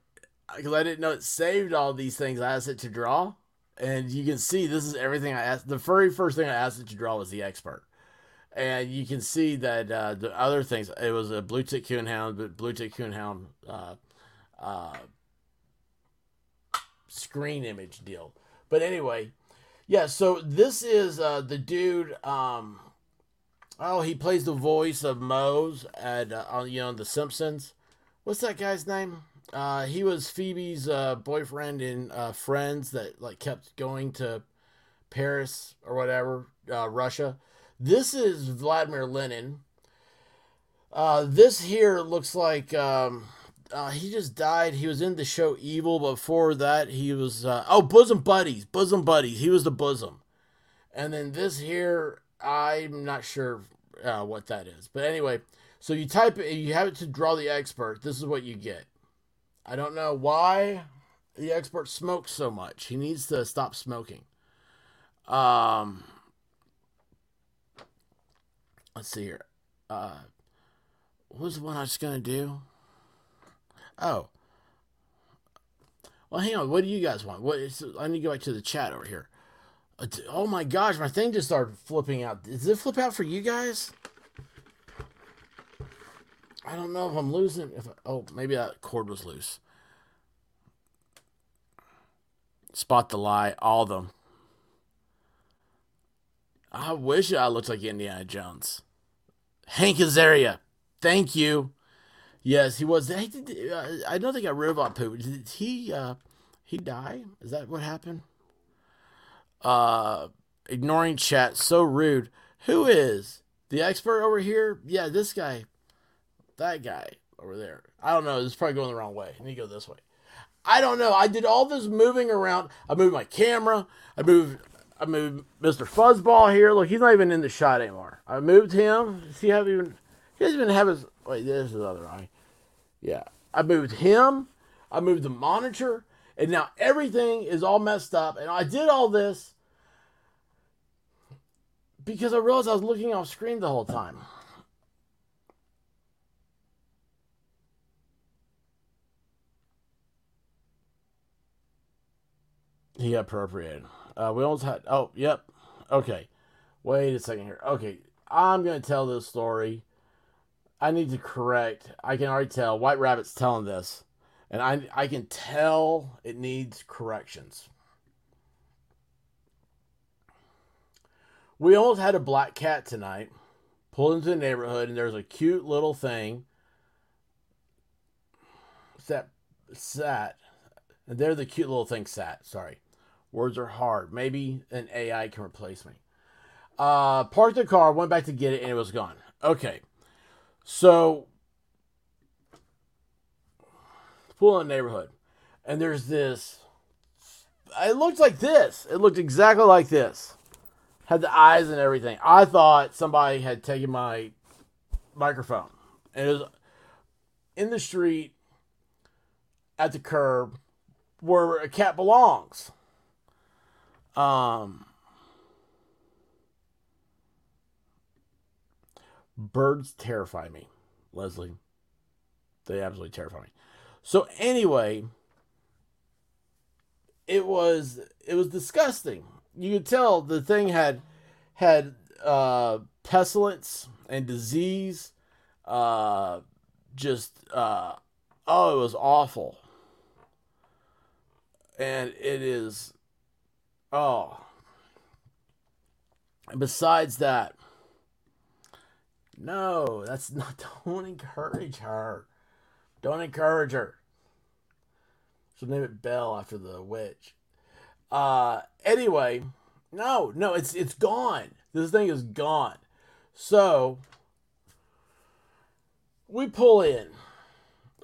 Speaker 1: because I didn't know it saved all these things I asked it to draw. And you can see this is everything I asked. The very first thing I asked it to draw was the expert. And you can see that uh, the other things, it was a blue tick coonhound, but blue tick coonhound uh, uh, screen image deal. But anyway, yeah, so this is uh, the dude. Um, oh, he plays the voice of Moe's at, uh, you know, The Simpsons. What's that guy's name? Uh, he was Phoebe's uh, boyfriend in uh, Friends that like kept going to Paris or whatever, uh, Russia. This is Vladimir Lenin. Uh, this here looks like um, uh, he just died. He was in the show Evil. Before that, he was uh, oh Bosom Buddies, Bosom Buddies. He was the bosom, and then this here, I'm not sure what that is, but anyway. So you type it, you have it to draw the expert. This is what you get. I don't know why the expert smokes so much. He needs to stop smoking. Um, let's see here. Uh, what was the one I was gonna do? Oh, well, hang on. What do you guys want? What is? I need to go back to the chat over here. Uh, oh my gosh, my thing just started flipping out. Does it flip out for you guys? I don't know if I'm losing. If I, oh, maybe that cord was loose. Spot the lie, all of them. I wish I looked like Indiana Jones. Hank Azaria, thank you. Yes, he was. Did, uh, I know they got rid of Apu. Did he? Uh, he die? Is that what happened? Uh, ignoring chat, so rude. Who is the expert over here? Yeah, this guy that guy over there. I don't know. This is probably going the wrong way. I need to go this way. I don't know. I did all this moving around. I moved my camera. I moved. I moved Mr. Fuzzball here. Look, he's not even in the shot anymore. I moved him. See how even he doesn't even have his. Wait, there's his other eye. Yeah, I moved him. I moved the monitor, and now everything is all messed up. And I did all this because I realized I was looking off screen the whole time. He appropriated. Uh, we almost had. Oh, yep. Okay. Wait a second here. Okay. I'm going to tell this story. I need to correct. I can already tell. White Rabbit's telling this. And I, I can tell it needs corrections. We almost had a black cat tonight. Pulled into the neighborhood, and there's a cute little thing. Sat, sat. And there the cute little thing sat. Sorry. Words are hard. Maybe an AI can replace me. Uh, parked the car, went back to get it, and it was gone. Okay. So, pool in the neighborhood. And there's this. It looked like this. It looked exactly like this. Had the eyes and everything. I thought somebody had taken my microphone. And it was in the street at the curb where a cat belongs. Um, birds terrify me, Leslie. They absolutely terrify me. So anyway, it was it was disgusting. You could tell the thing had had uh, pestilence and disease. Uh, just uh, oh, it was awful. And it is Oh. And besides that, no, that's not. Don't encourage her. Don't encourage her. She'll name it Belle after the witch. Uh, anyway, no, no, it's it's gone. This thing is gone. So we pull in.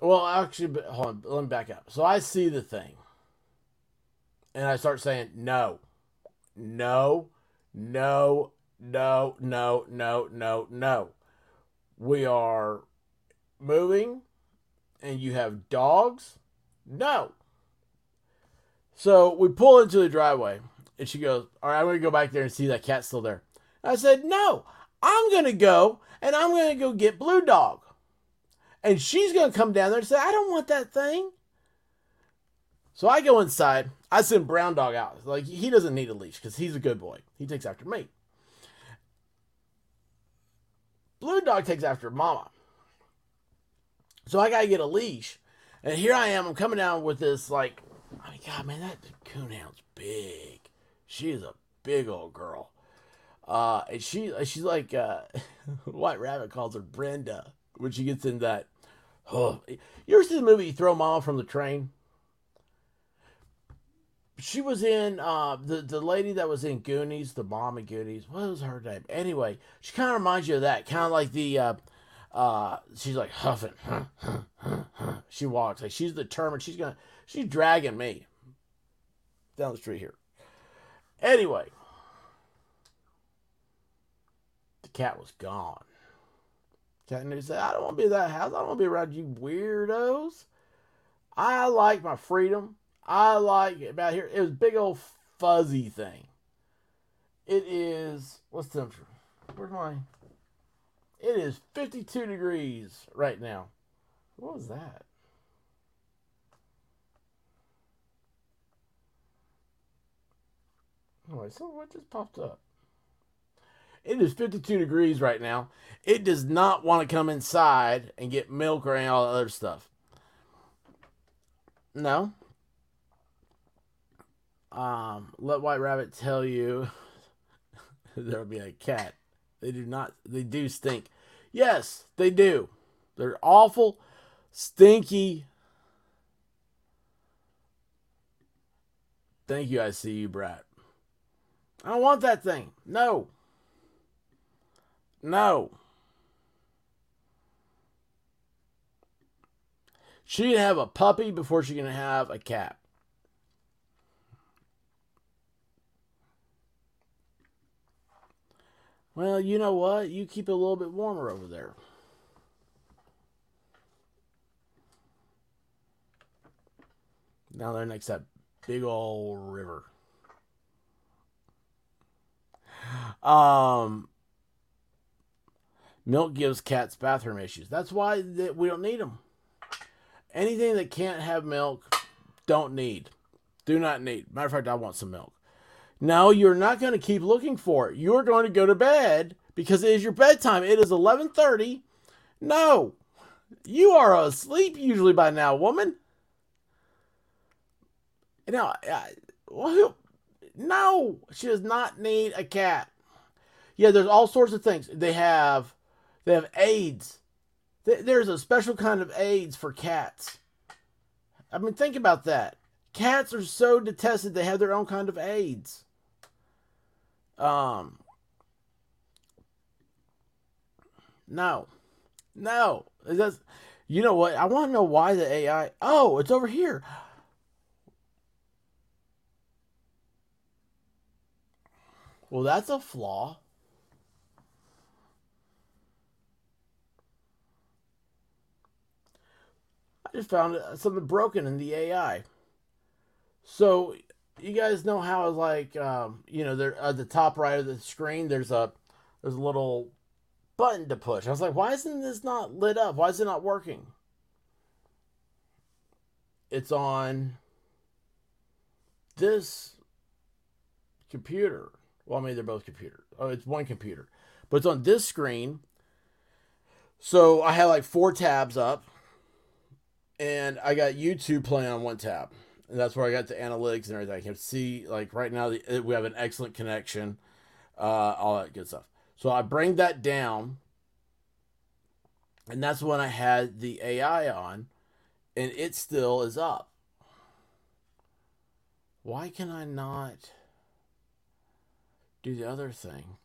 Speaker 1: Well, actually, hold on. Let me back up. So I see the thing, and I start saying no, no, no, no, no, no, no, no. We are moving, and you have dogs. No. So we pull into the driveway, and she goes, All right, I'm going to go back there and see that cat's still there. I said, No, I'm going to go and I'm going to go get Blue Dog. And she's going to come down there and say, I don't want that thing. So I go inside. I send Brown Dog out. Like, he doesn't need a leash because he's a good boy. He takes after me. Blue Dog takes after Mama. So I got to get a leash. And here I am. I'm coming down with this, like, oh my God, man, that coonhound's big. She is a big old girl. Uh, and she she's like uh, White Rabbit calls her Brenda when she gets in that. Oh, you ever see the movie Throw Mama from the Train? She was in uh, the the lady that was in Goonies, the mom in Goonies. What was her name? Anyway, she kind of reminds you of that, kind of like the. Uh, she's like huffing. Huh, huh, huh, she walks like she's determined. She's gonna. She's dragging me down the street here. Anyway, the cat was gone. Cat knew said, I don't want to be in that house. I don't want to be around you weirdos. I like my freedom. I like about here. It was big old fuzzy thing. It is what's the temperature? Where's my it is 52 degrees right now. What was that? Oh, so what just popped up? It is 52 degrees right now. It does not want to come inside and get milk or any all that other stuff. No. Um, let White Rabbit tell you there'll be a cat. They do not, they do stink. Yes, they do. They're awful, stinky. Thank you, I see you, Brat. I don't want that thing. No. No. She can have a puppy before she can have a cat. Well, you know what? You keep it a little bit warmer over there. Now they're next to that big old river. Um, milk gives cats bathroom issues. That's why we don't need them. Anything that can't have milk, don't need. Do not need. Matter of fact, I want some milk. No, you're not going to keep looking for it. You're going to go to bed because it is your bedtime. It is 11:30. No. You are asleep usually by now, woman. Now, well, no, she does not need a cat. Yeah, there's all sorts of things. They have they have AIDS. There's a special kind of AIDS for cats. I mean, think about that. Cats are so detested they have their own kind of AIDS. Um, no, no. That's, you know what? I want to know why the AI. Oh, it's over here. Well, that's a flaw. I just found something broken in the AI. So you guys know how like um, you know there at the top right of the screen there's a there's a little button to push. I was like, why isn't this not lit up? Why is it not working? It's on this computer. Well, I mean they're both computers. Oh, it's one computer, but it's on this screen. So I had like four tabs up, and I got YouTube playing on one tab and that's where I got the analytics and everything. I can see like right now the, we have an excellent connection, uh, all that good stuff. So I bring that down, and that's when I had the AI on, and it still is up. Why can I not do the other thing?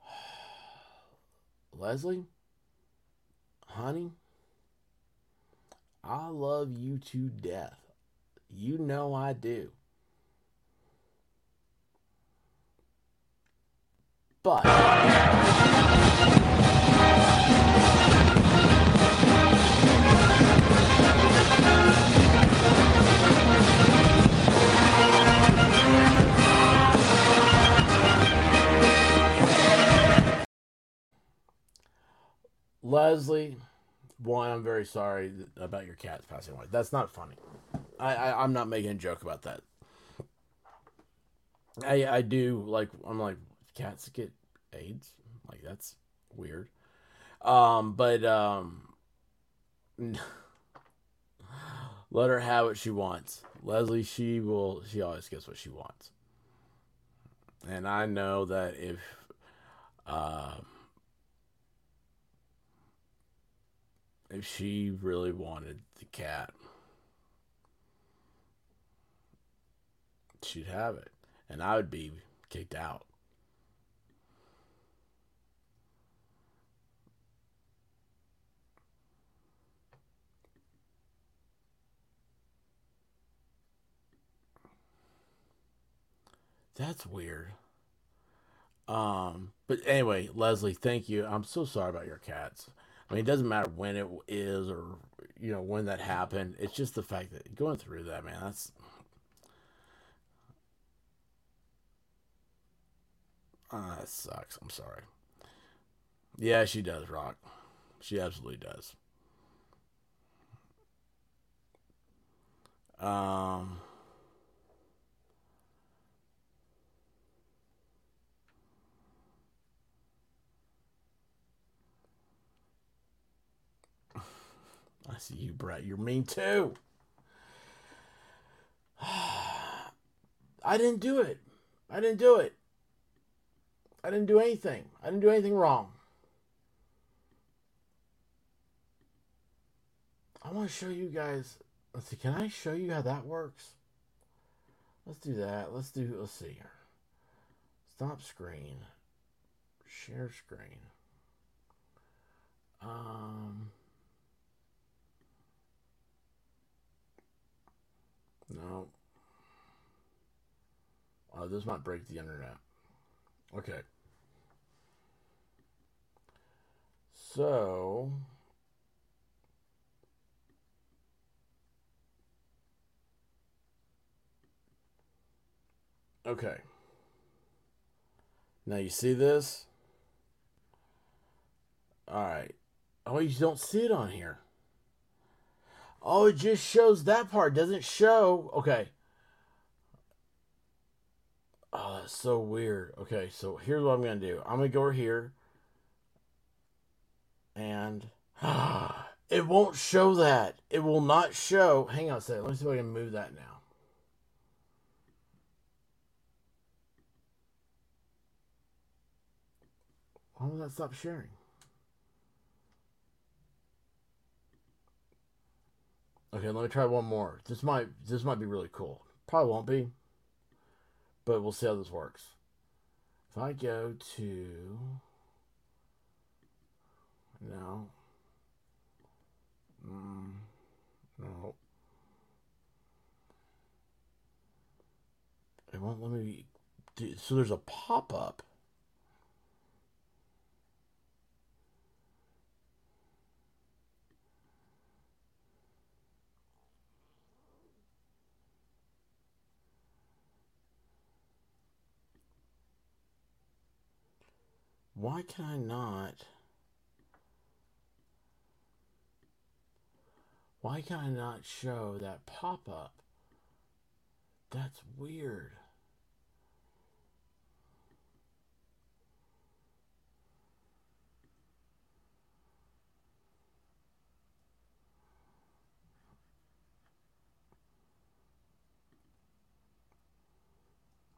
Speaker 1: Leslie? Honey? I love you to death. You know I do. But. Leslie, one, I'm very sorry about your cats passing away. That's not funny. I, I I'm not making a joke about that. I I do like I'm like cats get AIDS like that's weird. Um, but um, let her have what she wants. Leslie, she will. She always gets what she wants. And I know that if. Uh, if she really wanted the cat, she'd have it. And I would be kicked out. That's weird. Um, but anyway, Leslie, thank you. I'm so sorry about your cats. I mean, it doesn't matter when it is or you know when that happened. It's just the fact that going through that, man, that's ah, that sucks. I'm sorry. Yeah, she does, Rock. She absolutely does. Um. I see you, Brett. You're mean too. I didn't do it. I didn't do it. I didn't do anything. I didn't do anything wrong. I want to show you guys. Let's see. Can I show you how that works? Let's do that. Let's do. Let's see here. Stop screen. Share screen. Um. No. Oh, this might break the internet. Okay. So. Okay. Now you see this? Alright. Oh, you don't see it on here. Oh, it just shows that part. Doesn't show. Okay. Oh, that's so weird. Okay, so here's what I'm going to do. I'm going to go over here. And it won't show that. It will not show. Hang on a second. Let me see if I can move that now. Why will that stop sharing? Okay, let me try one more. This might this might be really cool. Probably won't be, but we'll see how this works. If I go to no, mm, no, it won't let me. Do, so there's a pop up. Why can I not? Why can I not show that pop up? That's weird.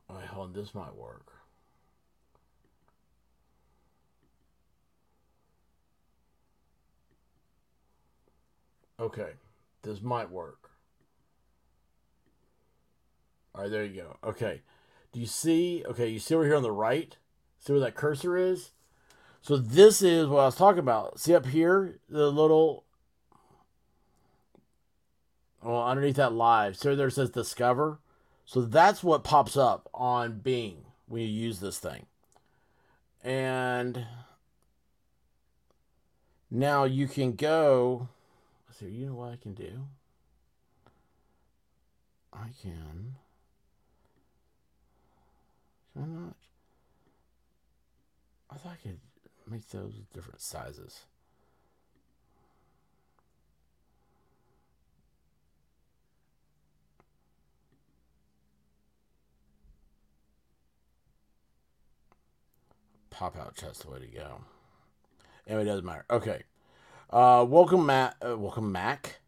Speaker 1: Wait, hold on, this might work. Okay, this might work. All right, there you go. Okay. Do you see? Okay, you see over here on the right? See where that cursor is? So this is what I was talking about. See up here, the little, well, underneath that live. So there says discover. So that's what pops up on Bing when you use this thing. And now you can go. So you know what I can do? I can. Can I not? I thought I could make those different sizes. Pop out chest the way to go. Anyway, it doesn't matter. Okay. Uh, welcome, Matt. Uh, welcome, Mac.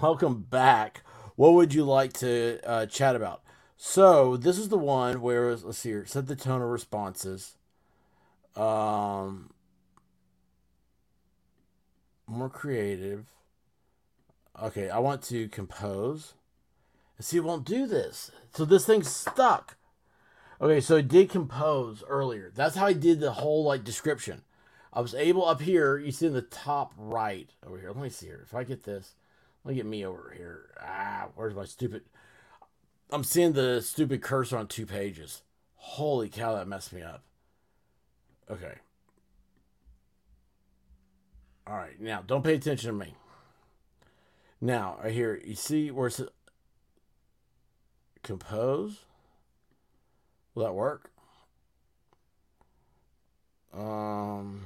Speaker 1: Welcome back. What would you like to uh, chat about? So this is the one where let's see here. Set the tone of responses. Um, more creative. Okay, I want to compose. See, it won't do this. So this thing's stuck. Okay, so it did compose earlier. That's how I did the whole like description. I was able up here, you see in the top right over here. Let me see here. If I get this, let me get me over here. Ah, where's my stupid I'm seeing the stupid cursor on two pages. Holy cow, that messed me up. Okay. All right, now don't pay attention to me. Now, right here, you see where it's compose? Will that work? Um,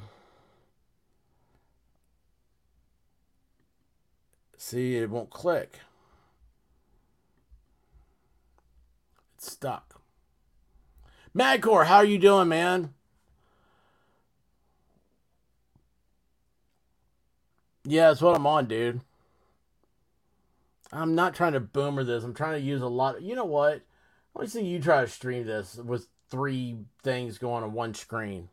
Speaker 1: see, it won't click. It's stuck. Madcore, how are you doing, man? Yeah, that's what I'm on, dude. I'm not trying to boomer this. I'm trying to use a lot. Of, you know what? Let me see you try to stream this with three things going on one screen.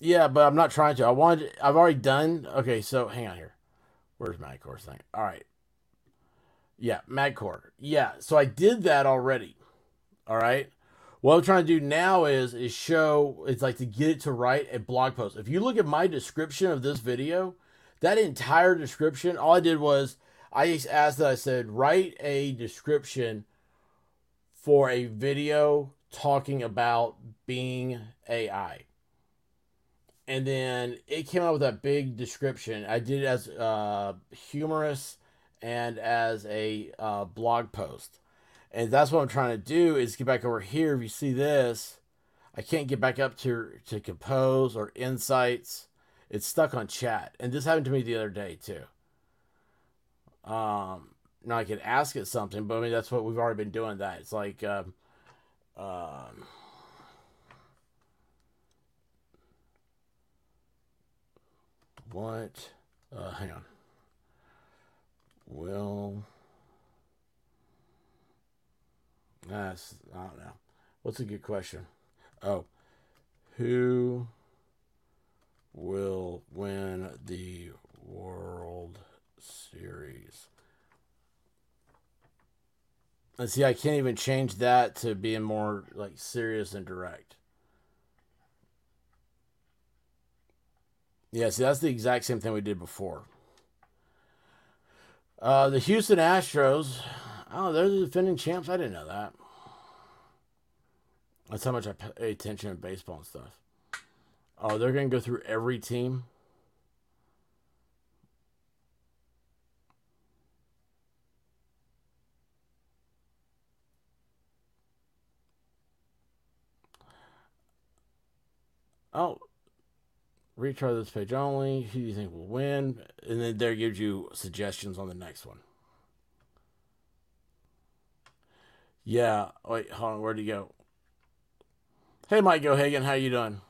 Speaker 1: Yeah, but I'm not trying to. I wanted. I've already done. Okay, so hang on here. Where's my course thing? All right. Yeah, Madcore. Yeah, so I did that already. All right. What I'm trying to do now is is show it's like to get it to write a blog post. If you look at my description of this video, that entire description, all I did was I asked that I said write a description for a video talking about Bing AI. And then it came out with that big description. I did it as uh, humorous and as a uh, blog post. And that's what I'm trying to do is get back over here. If you see this, I can't get back up to to compose or insights. It's stuck on chat, and this happened to me the other day too. Um, now I can ask it something, but I mean that's what we've already been doing. That it's like, um, um what? Uh, hang on. Will. That's, I don't know. What's a good question? Oh, who will win the World Series? Let's see, I can't even change that to being more like serious and direct. Yeah, see, that's the exact same thing we did before. Uh, the Houston Astros. Oh, they're the defending champs. I didn't know that. That's how much I pay attention to baseball and stuff. Oh, they're going to go through every team. Oh, retry this page only. Who do you think will win? And then there gives you suggestions on the next one. Yeah. Wait, hold on. Where'd he go? Hey, Mike Gohagan, how you doing?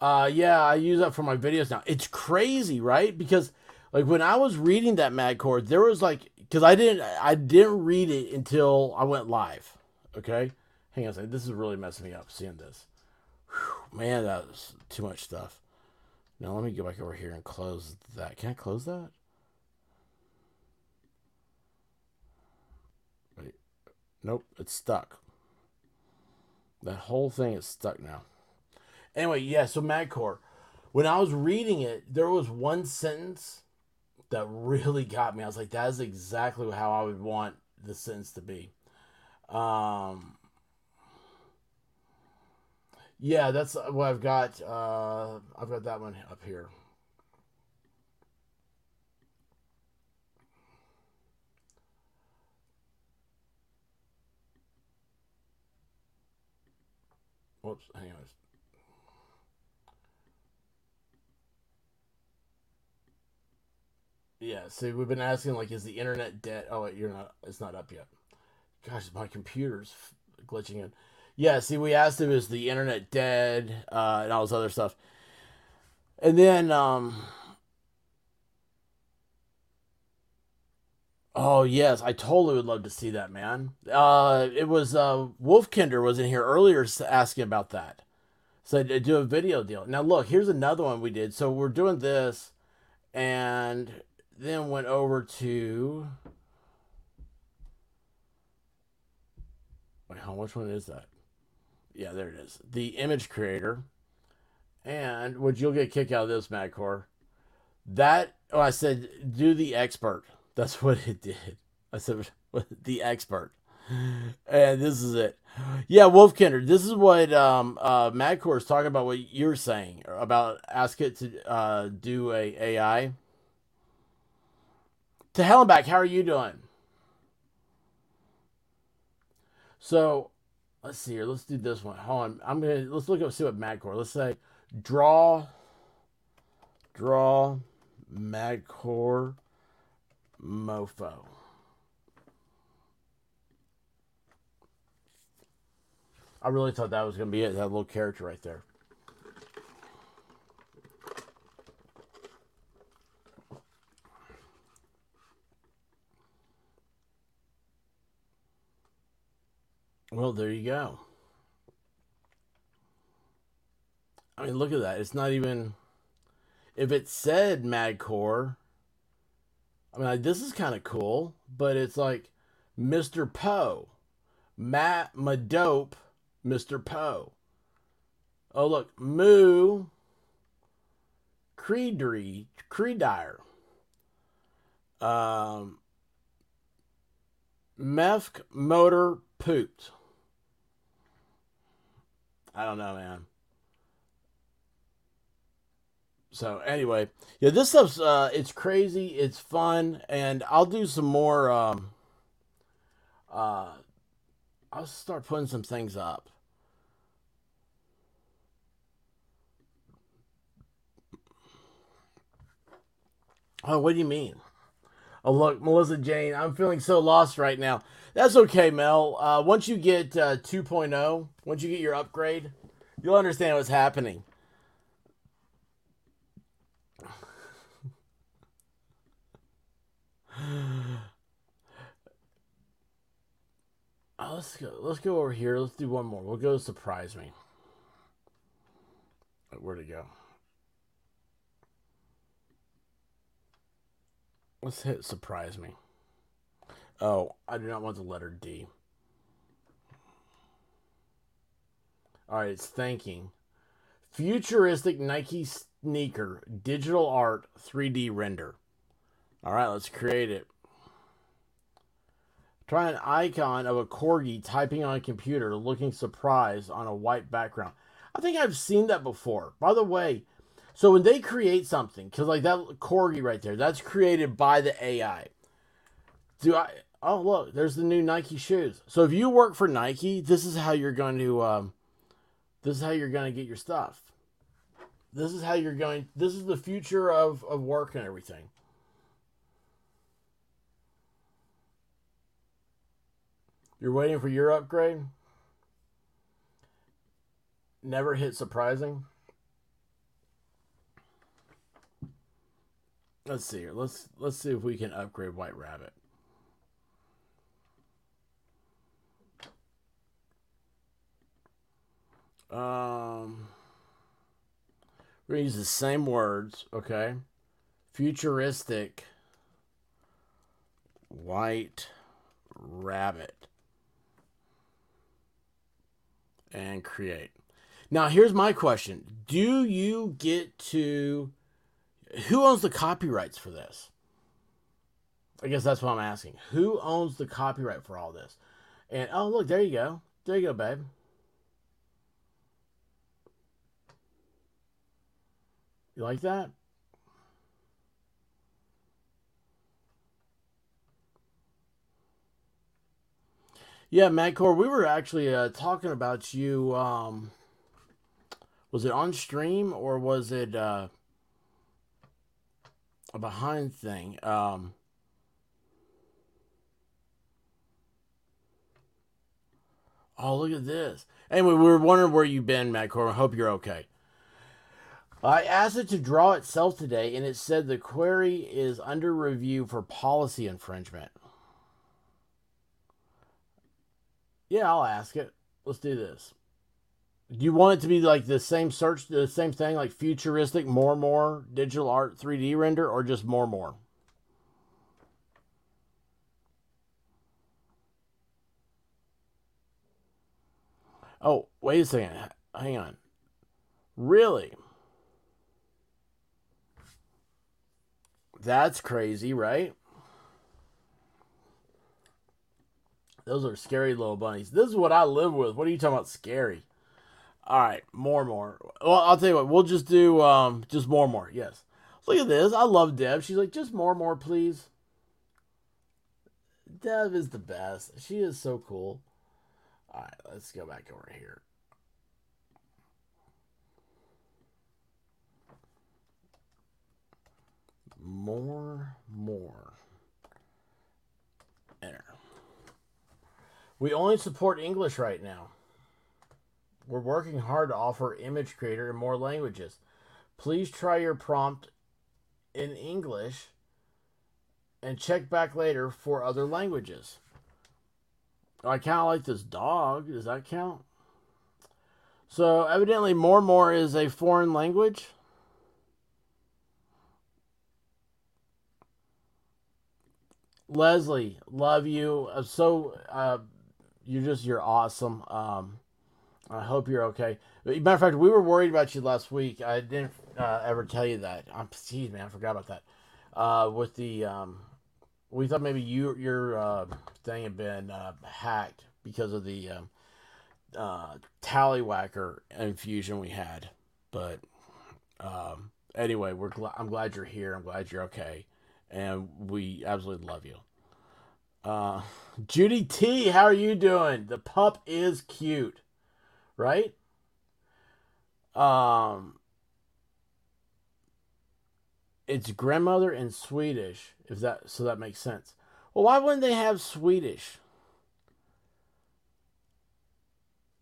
Speaker 1: Uh, yeah, I use that for my videos now. It's crazy, right? Because like when I was reading that Mad Madcore, there was like because I didn't I didn't read it until I went live. Okay, hang on a second. This is really messing me up seeing this man, that was too much stuff. Now let me go back over here and close that. Can I close that? Wait. Nope, it's stuck. That whole thing is stuck now. Anyway, yeah, so Madcore. When I was reading it, there was one sentence that really got me. I was like, that is exactly how I would want the sentence to be. Um, yeah, that's what I've got. Uh, I've got that one up here. Whoops. Anyways. Yeah, see, we've been asking, like, is the internet dead? Oh, wait, you're not, it's not up yet. Gosh, my computer's glitching in. Yeah, see, we asked him, is the internet dead? Uh, and all this other stuff. And then, um, oh, yes, I totally would love to see that, man. Uh, it was, uh, Wolfkinder was in here earlier asking about that. So to do a video deal. Now, look, here's another one we did. So we're doing this, and then went over to. Wait, how which one is that? Yeah, there it is. The image creator. And which you'll get kick out of this, Madcore. That oh, I said do the expert. That's what it did. I said the expert. And this is it. Yeah, Wolfkinder, this is what um uh Madcore is talking about what you're saying about ask it to uh do a AI to hell back, how are you doing? So let's see here. Let's do this one. Hold on. I'm gonna let's look up see what Madcore. Let's say draw draw Madcore mofo. I really thought that was gonna be it, that little character right there. Well, there you go. I mean, look at that. It's not even. If it said Madcore, I mean, like, this is kind of cool, but it's like Mr. Poe. Matt Madope, Mr. Poe. Oh, look. Moo. Creedry. Creedire. Um. Mefk Motor Pooped. I don't know, man. So anyway, yeah, this stuff's uh, it's crazy, it's fun, and I'll do some more. Um, uh, I'll start putting some things up. Oh, what do you mean? Oh, look, Melissa Jane, I'm feeling so lost right now. That's okay, Mel. Uh, once you get uh, 2.0, once you get your upgrade, you'll understand what's happening. Uh, let's go. Let's go over here. Let's do one more. We'll go surprise me. Where'd it go? Let's hit surprise me. Oh, I do not want the letter D. All right, it's thanking. Futuristic Nike sneaker, digital art, 3D render. All right, let's create it. Try an icon of a corgi typing on a computer, looking surprised on a white background. I think I've seen that before. By the way, so when they create something, because like that corgi right there, that's created by the AI. Do I? Oh look, there's the new Nike shoes. So if you work for Nike, this is how you're going to um, this is how you're going to get your stuff. This is how you're going. This is the future of of work and everything. You're waiting for your upgrade. Never hit surprising. Let's see here. Let's let's see if we can upgrade White Rabbit. Um, we're gonna use the same words, okay? Futuristic white rabbit. and create. Now, here's my question Do you get to. Who owns the copyrights for this? I guess that's what I'm asking. Who owns the copyright for all this? And oh, look, there you go. There you go, babe. You like that? Yeah, Madcore, we were actually uh, talking about you. Um, was it on stream or was it uh, a behind thing? Um, oh, look at this. Anyway, we were wondering where you've been, Madcore. I hope you're okay. I asked it to draw itself today, and it said the query is under review for policy infringement. Yeah, I'll ask it. Let's do this. Do you want it to be like the same search, the same thing, like futuristic, more, more digital art 3D render, or just more, more? Oh, wait a second. Hang on. Really? That's crazy, right? Those are scary little bunnies. This is what I live with. What are you talking about scary? All right, more more. Well, I'll tell you what. We'll just do um just more more. Yes. Look at this. I love Deb. She's like, just more more, please. Deb is the best. She is so cool. All right, let's go back over here. More, more. Enter. We only support English right now. We're working hard to offer Image Creator in more languages. Please try your prompt in English and check back later for other languages. I kind of like this dog. Does that count? So, evidently, more more is a foreign language. Leslie, love you. Uh, so uh, you're just you're awesome. Um, I hope you're okay. Matter of fact, we were worried about you last week. I didn't uh, ever tell you that. I'm geez, man, I forgot about that. Uh, with the um, we thought maybe you your uh, thing had been uh, hacked because of the um, uh, tallywhacker infusion we had. But um, anyway, we're gl- I'm glad you're here. I'm glad you're okay, and we absolutely love you. Uh, Judy T, how are you doing? The pup is cute, right? Um, it's grandmother in Swedish, if that so that makes sense. Well, why wouldn't they have Swedish?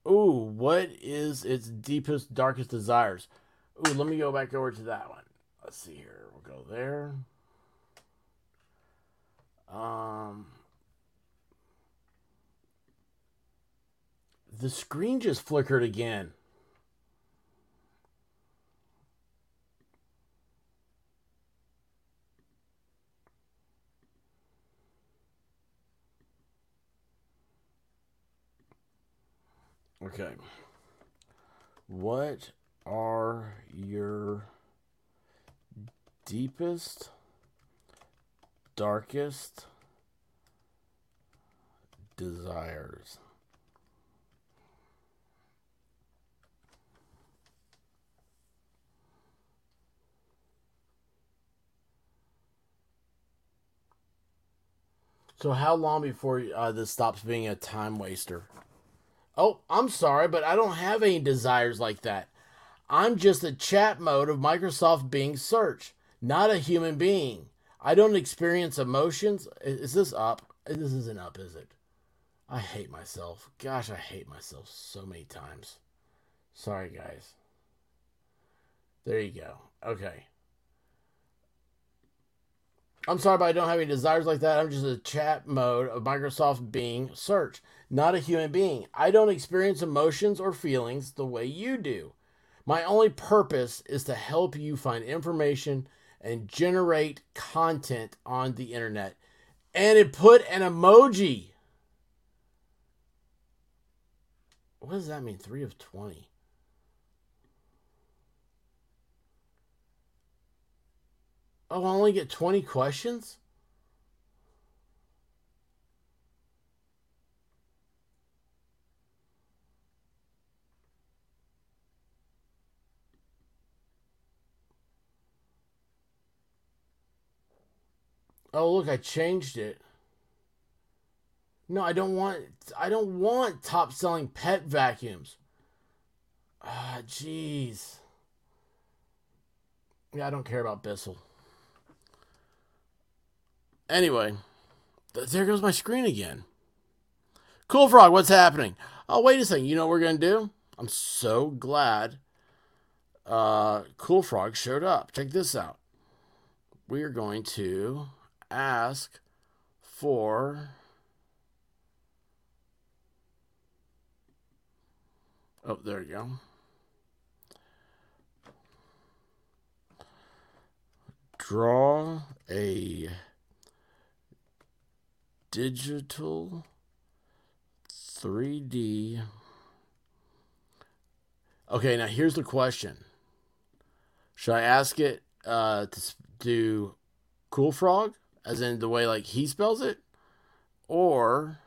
Speaker 1: Ooh, what is its deepest, darkest desires? Ooh, let me go back over to that one. Let's see here. We'll go there. Um, the screen just flickered again. Okay. What are your deepest, darkest desires? So, how long before uh, this stops being a time waster? Oh, I'm sorry, but I don't have any desires like that. I'm just a chat mode of Microsoft Bing search, not a human being. I don't experience emotions. Is this up? This isn't up, is it? I hate myself. Gosh, I hate myself so many times. Sorry, guys. There you go. Okay. I'm sorry, but I don't have any desires like that. I'm just a chat mode of Microsoft Bing search, not a human being. I don't experience emotions or feelings the way you do. My only purpose is to help you find information and generate content on the internet. And it put an emoji. What does that mean? Three of 20. Oh, I only get 20 questions? Oh, look, I changed it. No, I don't want I don't want top selling pet vacuums. Ah, jeez. Yeah, I don't care about Bissell. Anyway, there goes my screen again. Cool Frog, what's happening? Oh, wait a second. You know what we're going to do? I'm so glad uh, Cool Frog showed up. Check this out. We are going to ask for. Oh, there you go. Draw a digital 3D. Okay, now here's the question. Should I ask it uh, to do Cool Frog, as in the way like he spells it, or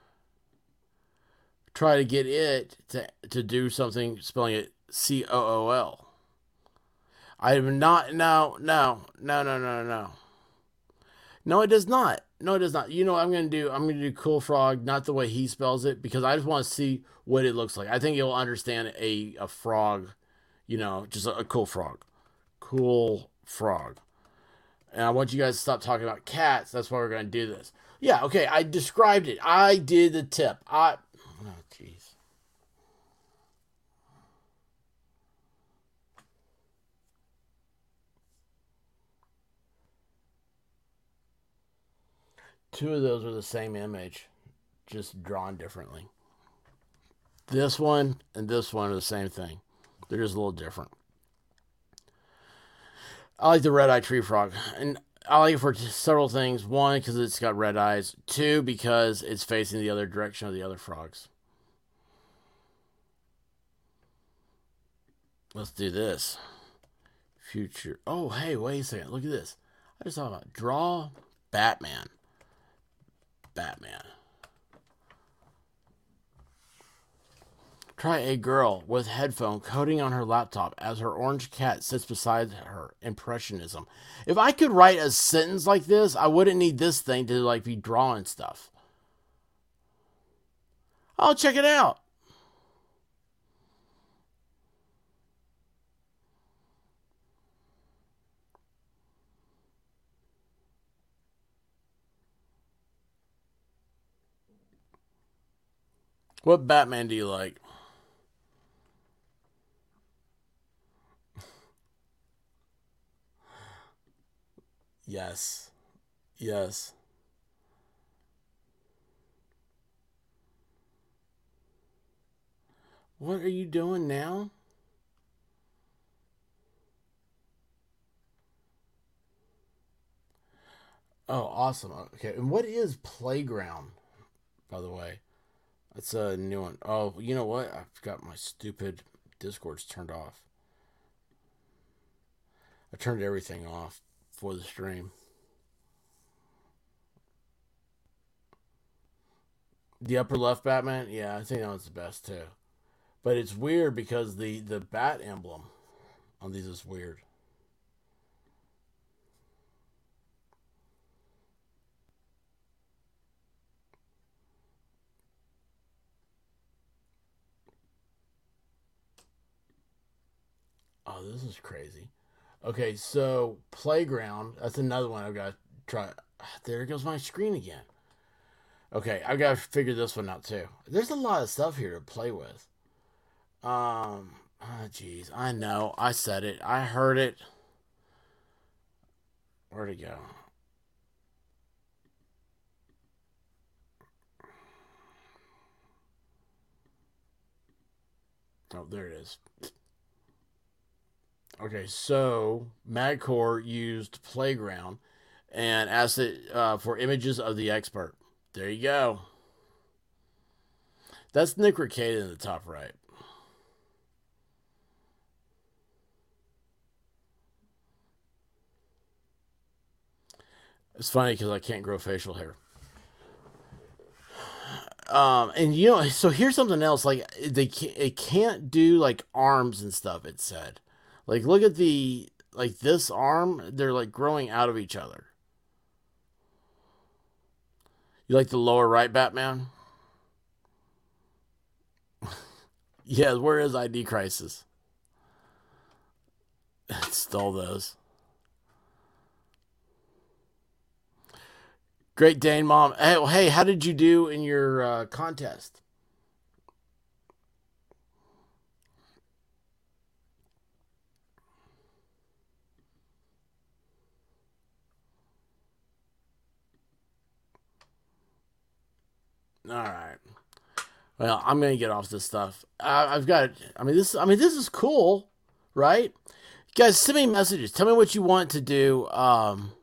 Speaker 1: try to get it to to do something spelling it C O O L? I am not. No, no, no, no, no, no. No, it does not. No, it does not. You know, I'm gonna do. I'm gonna do Cool Frog, not the way he spells it, because I just want to see what it looks like. I think you'll understand a a frog. You know, just a, a cool frog. Cool frog. And I want you guys to stop talking about cats. That's why we're gonna do this. Yeah. Okay. I described it. I did the tip. I. Oh, jeez. Two of those are the same image, just drawn differently. This one and this one are the same thing. They're just a little different. I like the red eye tree frog. And I like it for several things. One, because it's got red eyes. Two, because it's facing the other direction of the other frogs. Let's do this. Future. Oh, hey, wait a second. Look at this. I just thought about draw Batman. Batman. Try a girl with headphone coding on her laptop as her orange cat sits beside her. Impressionism. If I could write a sentence like this, I wouldn't need this thing to like be drawing stuff. I'll check it out. What Batman do you like? Yes. Yes. What are you doing now? Oh, awesome. Okay. And what is Playground, by the way? That's a new one. Oh, you know what? I've got my stupid Discords turned off. I turned everything off for the stream. The upper left Batman, yeah, I think that was the best too. But it's weird because the the bat emblem on these is weird. Oh, this is crazy. Okay, so playground. That's another one I've got to try. There goes my screen again. Okay, I've got to figure this one out too. There's a lot of stuff here to play with. Um, oh jeez, I know. I said it. I heard it. Where'd it go? Oh, there it is. Okay, so Madcore used Playground and asked it uh, for images of the expert. There you go. That's Nick Ricada in the top right. It's funny because I can't grow facial hair. Um, and you know, so here's something else. Like they can't, it can't do like arms and stuff. It said like look at the like this arm. They're like growing out of each other. You like the lower right, Batman? yeah, where is ID Crisis? Stole those. Great Dane mom. Hey, hey, how did you do in your uh, contest? All right. Well, I'm gonna get off this stuff. I, I've got. I mean, this. I mean, this is cool, right? Guys, send me messages. Tell me what you want to do. Um,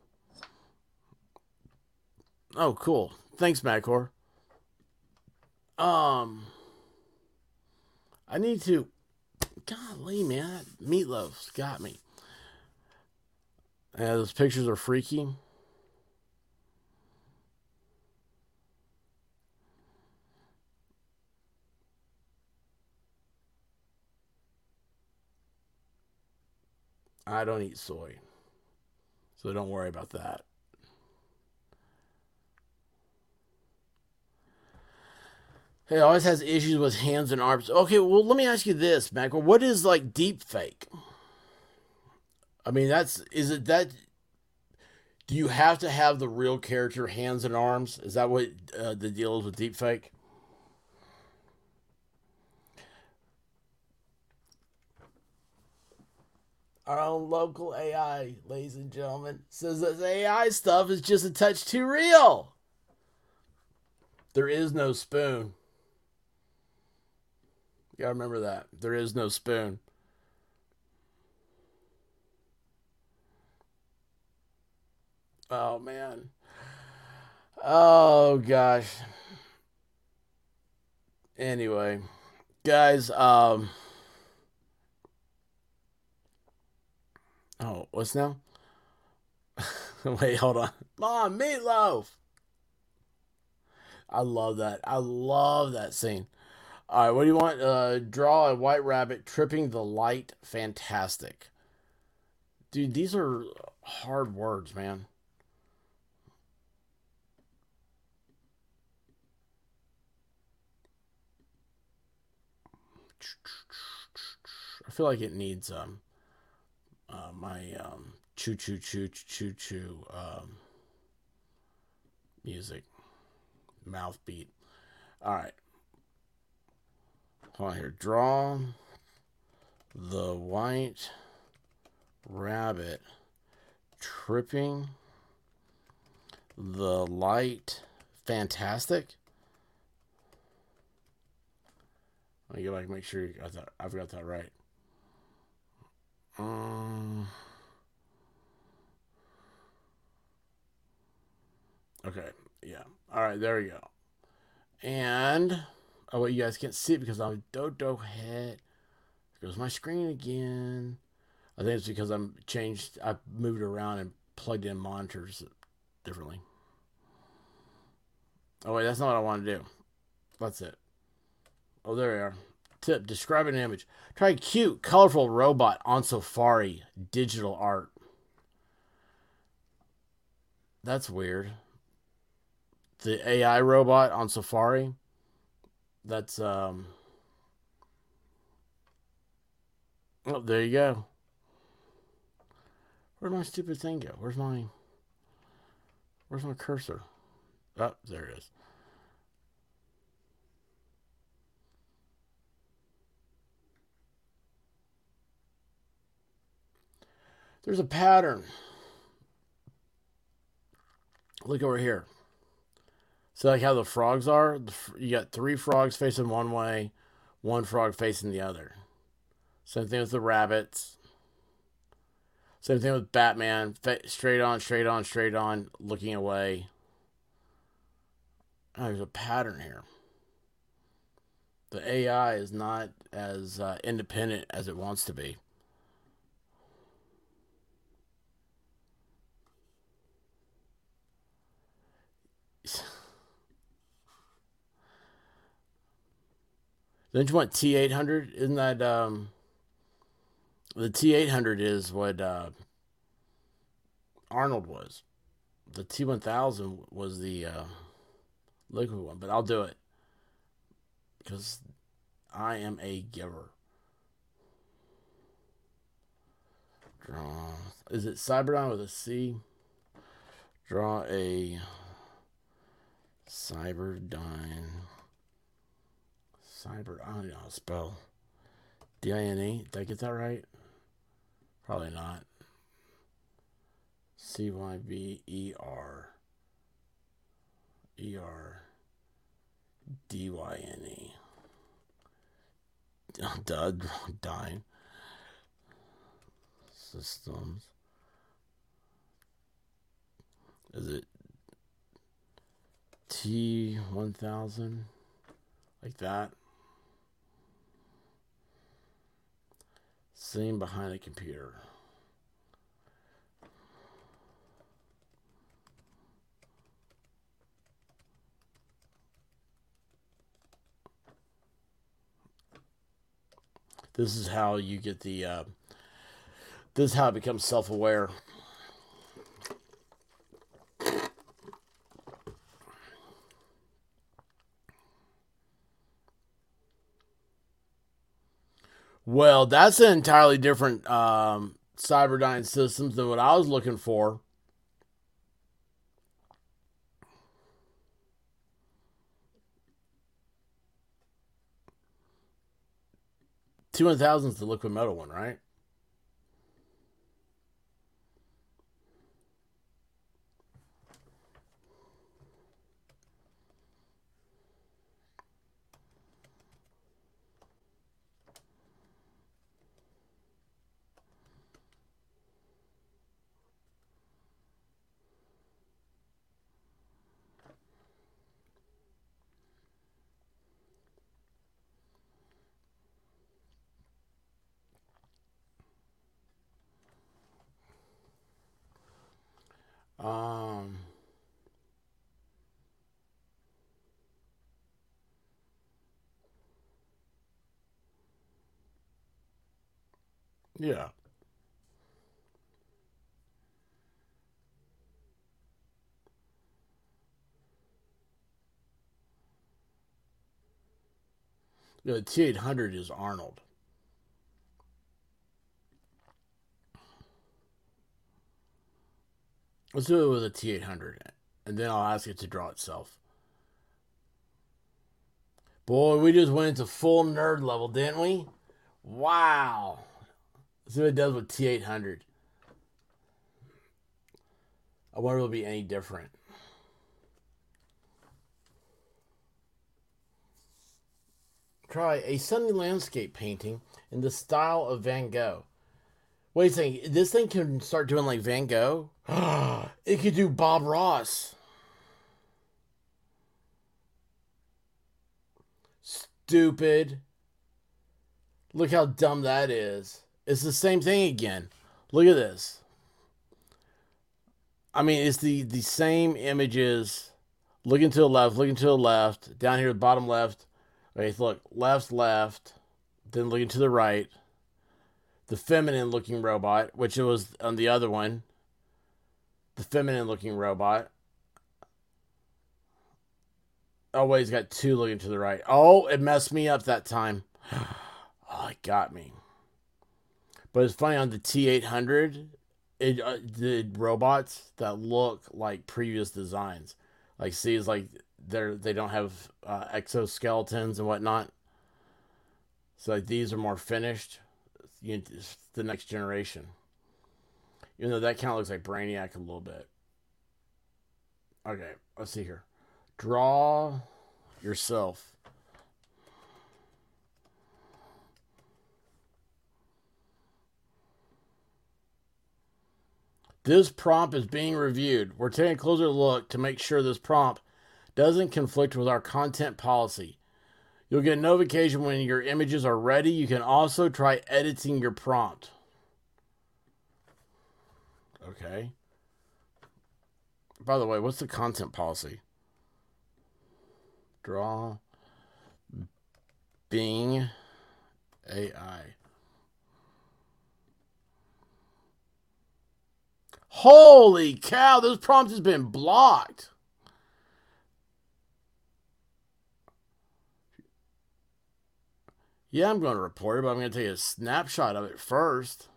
Speaker 1: Oh, cool. Thanks, Macor. Um, I need to. Golly, man, that meatloaf's got me. Yeah, those pictures are freaky. I don't eat soy. So don't worry about that. He always has issues with hands and arms. Okay, well, let me ask you this, Mac. What is like deep fake? I mean, that's is it that? Do you have to have the real character hands and arms? Is that what uh, the deal is with deep Our own local AI, ladies and gentlemen, says this AI stuff is just a touch too real. There is no spoon. You gotta remember that. There is no spoon. Oh man. Oh gosh. Anyway, guys, um Oh, what's now? Wait, hold on. Mom, meatloaf. I love that. I love that scene. All right, what do you want? Uh, draw a white rabbit tripping the light. Fantastic. Dude, these are hard words, man. I feel like it needs um uh, my um choo choo choo choo choo um music mouth beat. All right. Hold on here. Draw the white rabbit tripping the light. Fantastic. Let me go back make sure I've got that right. Um. Okay. Yeah. All right. There we go. And. Oh, well, you guys can't see it because I'm Dodo head. Goes my screen again. I think it's because I'm changed. I moved around and plugged in monitors differently. Oh wait, that's not what I want to do. That's it. Oh, there we are. Tip: Describe an image. Try cute, colorful robot on Safari digital art. That's weird. The AI robot on Safari. That's um. Oh, there you go. Where'd my stupid thing go? Where's my Where's my cursor? Oh, there it is. There's a pattern. Look over here. So like how the frogs are, you got three frogs facing one way, one frog facing the other. Same thing with the rabbits. Same thing with Batman, straight on, straight on, straight on, looking away. Oh, there's a pattern here. The AI is not as uh, independent as it wants to be. Don't you want T eight hundred? Isn't that um, the T eight hundred is what uh, Arnold was. The T one thousand was the uh, liquid one, but I'll do it because I am a giver. Draw. Is it Cyberdon with a C? Draw a Cyberdyne. Cyber. I don't know how to spell. D I N E. Did I get that right? Probably not. C Y B E R. E R. D Y N E. Dud. Dying. Systems. Is it T1000? Like that? Sitting behind a computer. This is how you get the. Uh, this is how it becomes self-aware. Well, that's an entirely different um, Cyberdyne systems than what I was looking for. Two is the liquid metal one, right? Um, yeah. The T800 is Arnold. Let's do it with a T800, and then I'll ask it to draw itself. Boy, we just went into full nerd level, didn't we? Wow. Let's see what it does with T800. I wonder if it'll be any different. Try a sunny landscape painting in the style of Van Gogh. Wait a second. This thing can start doing like Van Gogh? it could do Bob Ross. Stupid. Look how dumb that is. It's the same thing again. Look at this. I mean, it's the, the same images. Looking to the left, looking to the left. Down here, bottom left. Okay, look. Left, left. Then looking to the right the feminine looking robot, which it was on the other one. The feminine looking robot. Oh, wait, he's got two looking to the right. Oh, it messed me up that time. Oh, it got me. But it's funny on the T800, it uh, the robots that look like previous designs. Like, see, it's like they're they don't have uh, exoskeletons and whatnot. So like these are more finished you know, the next generation. Even though that kind of looks like Brainiac a little bit. Okay, let's see here. Draw yourself. This prompt is being reviewed. We're taking a closer look to make sure this prompt doesn't conflict with our content policy. You'll get notification when your images are ready. You can also try editing your prompt. Okay. By the way, what's the content policy? Draw Bing AI. Holy cow, this prompt has been blocked. Yeah, I'm going to report it, but I'm going to take a snapshot of it first.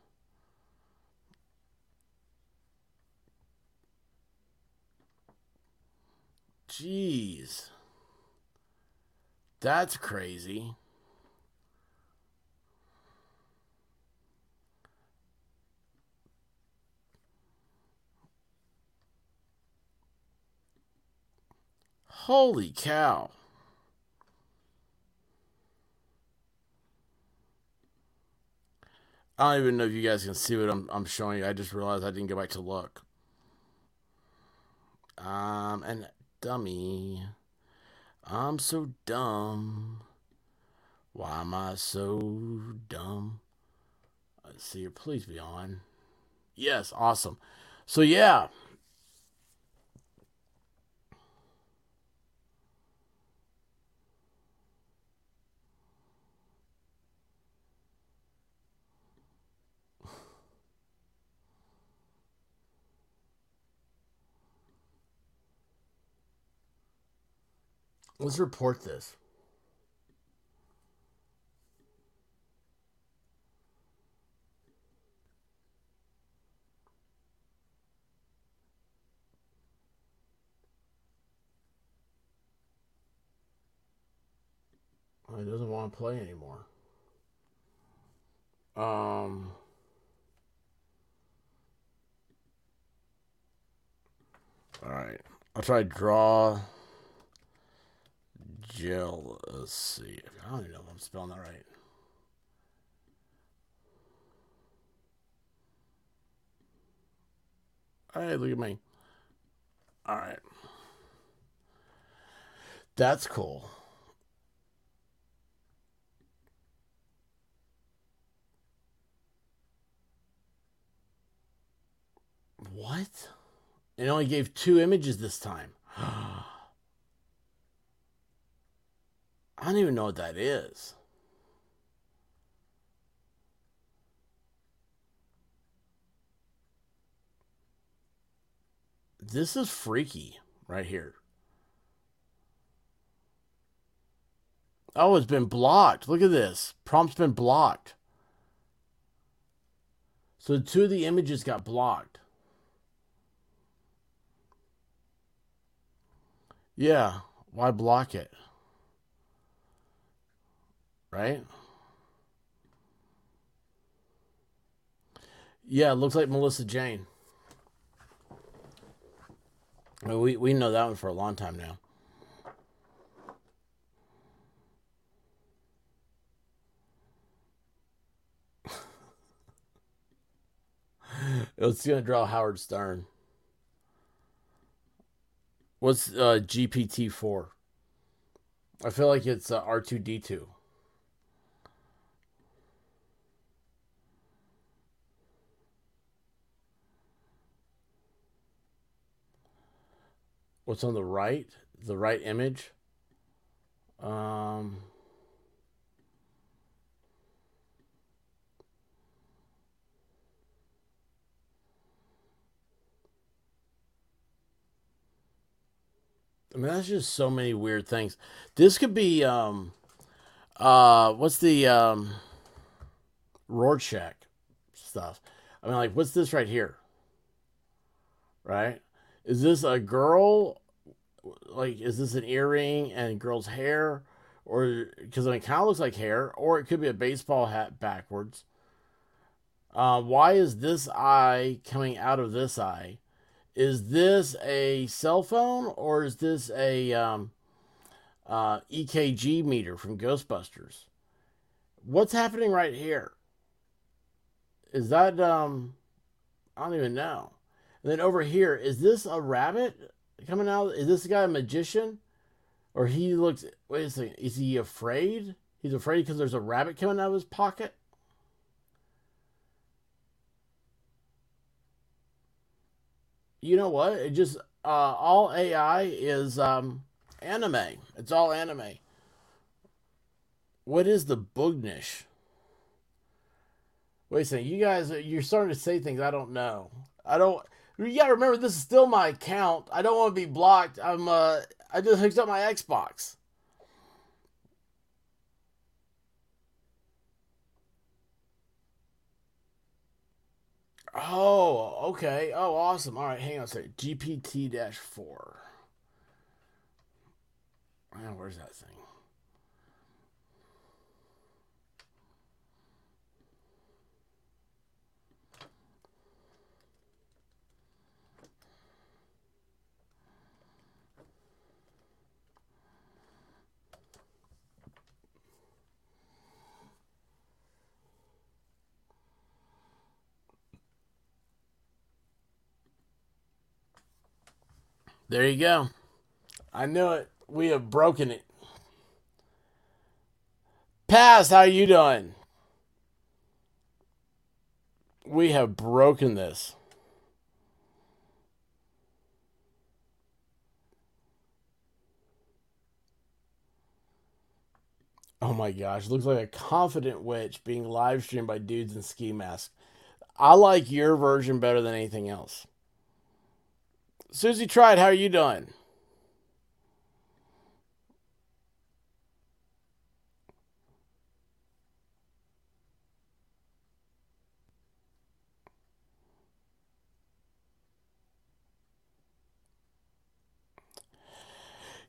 Speaker 1: Jeez. That's crazy. Holy cow. I don't even know if you guys can see what I'm, I'm showing you. I just realized I didn't go back to look. Um, and dummy. I'm so dumb. Why am I so dumb? Let's see here. Please be on. Yes, awesome. So, yeah. Let's report this. He doesn't want to play anymore. Um. All right. I'll try to draw jealousy. I don't even know if I'm spelling that right. Hey, look at me. All right. That's cool. What? It only gave two images this time. I don't even know what that is. This is freaky right here. Oh, it's been blocked. Look at this. Prompt's been blocked. So two of the images got blocked. Yeah, why block it? Right? Yeah, looks like Melissa Jane. we we know that one for a long time now. It's gonna draw Howard Stern. What's uh, GPT four? I feel like it's uh, R two D two. What's on the right? The right image. Um. I mean, that's just so many weird things. This could be, um, uh, what's the, um, Rorschach stuff? I mean, like, what's this right here? Right? Is this a girl? Like, is this an earring and girl's hair? Or, because I mean, it kind of looks like hair, or it could be a baseball hat backwards. Uh, why is this eye coming out of this eye? is this a cell phone or is this a um, uh, EKG meter from Ghostbusters? What's happening right here? Is that um, I don't even know. And then over here, is this a rabbit coming out? Is this guy a magician? Or he looks, wait a second, is he afraid? He's afraid because there's a rabbit coming out of his pocket? you know what? It just uh, all AI is um, anime. It's all anime. What is the Boognish? Wait a second, you guys, you're starting to say things I don't know. I don't. You gotta remember, this is still my account. I don't want to be blocked. I'm. uh I just hooked up my Xbox. Oh, okay. Oh, awesome. All right, hang on a second. GPT 4. where's that thing? There you go. I knew it. We have broken it. Pass, how are you doing? We have broken this. Oh my gosh, looks like a confident witch being live streamed by dudes in ski masks. I like your version better than anything else. Susie Tried, how are you doing?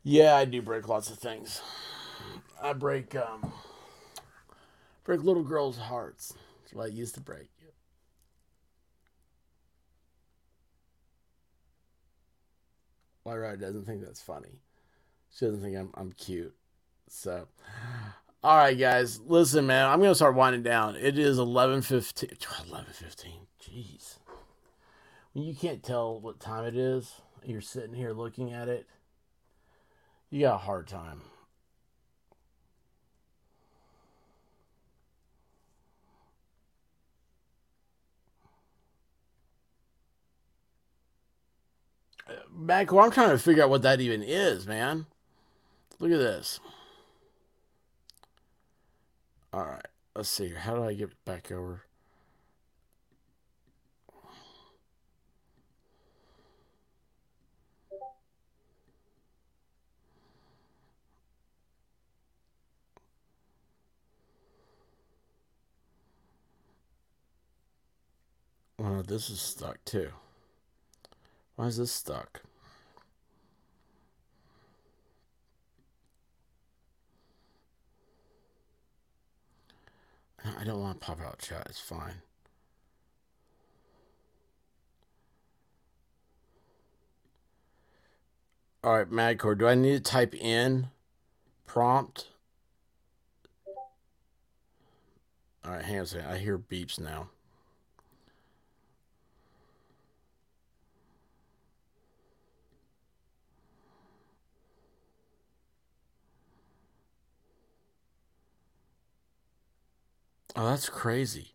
Speaker 1: Yeah, I do break lots of things. I break um break little girls' hearts. That's what I used to break. Lyra doesn't think that's funny. She doesn't think I'm I'm cute. So, all right, guys, listen, man. I'm gonna start winding down. It is 11:15. 11:15. Jeez. When you can't tell what time it is, you're sitting here looking at it. You got a hard time. Macro, I'm trying to figure out what that even is, man. Look at this. All right, let's see. How do I get back over? Oh, this is stuck too. Why is this stuck? I don't want to pop out chat. It's fine. All right, Madcore, do I need to type in prompt? All right, hang on a second. I hear beeps now. Oh, that's crazy.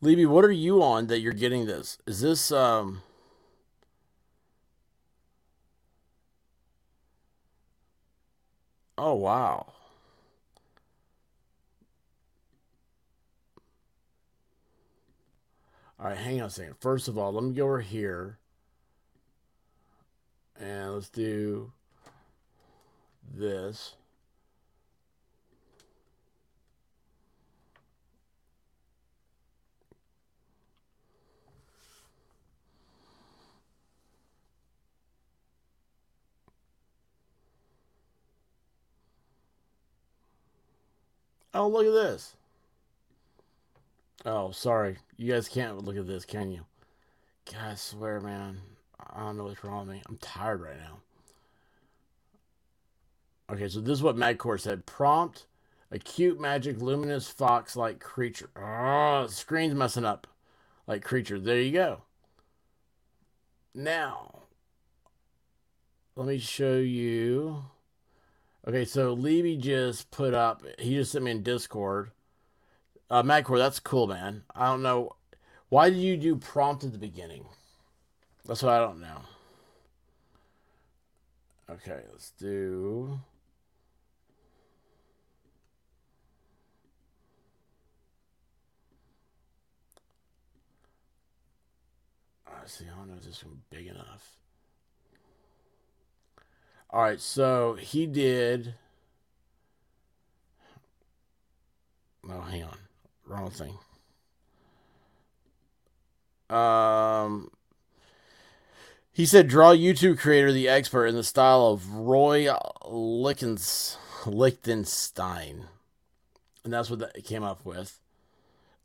Speaker 1: Levy, what are you on that you're getting this? Is this um Oh wow. All right, hang on a second. First of all, let me go over here. And let's do this. Oh, look at this. Oh, sorry. You guys can't look at this, can you? God, I swear, man. I don't know what's wrong with me. I'm tired right now. Okay, so this is what Madcore said. Prompt, a cute, magic, luminous, fox-like creature. Oh, screen's messing up. Like creature. There you go. Now, let me show you. Okay, so Levy just put up. He just sent me in Discord. Uh, Madcore, that's cool, man. I don't know why did you do prompt at the beginning. That's what I don't know. Okay, let's do. I see. I don't know if this one big enough. All right, so he did. Oh, hang on. Wrong thing. Um, he said, draw YouTube creator, the expert in the style of Roy Lichtens, Lichtenstein. And that's what it came up with.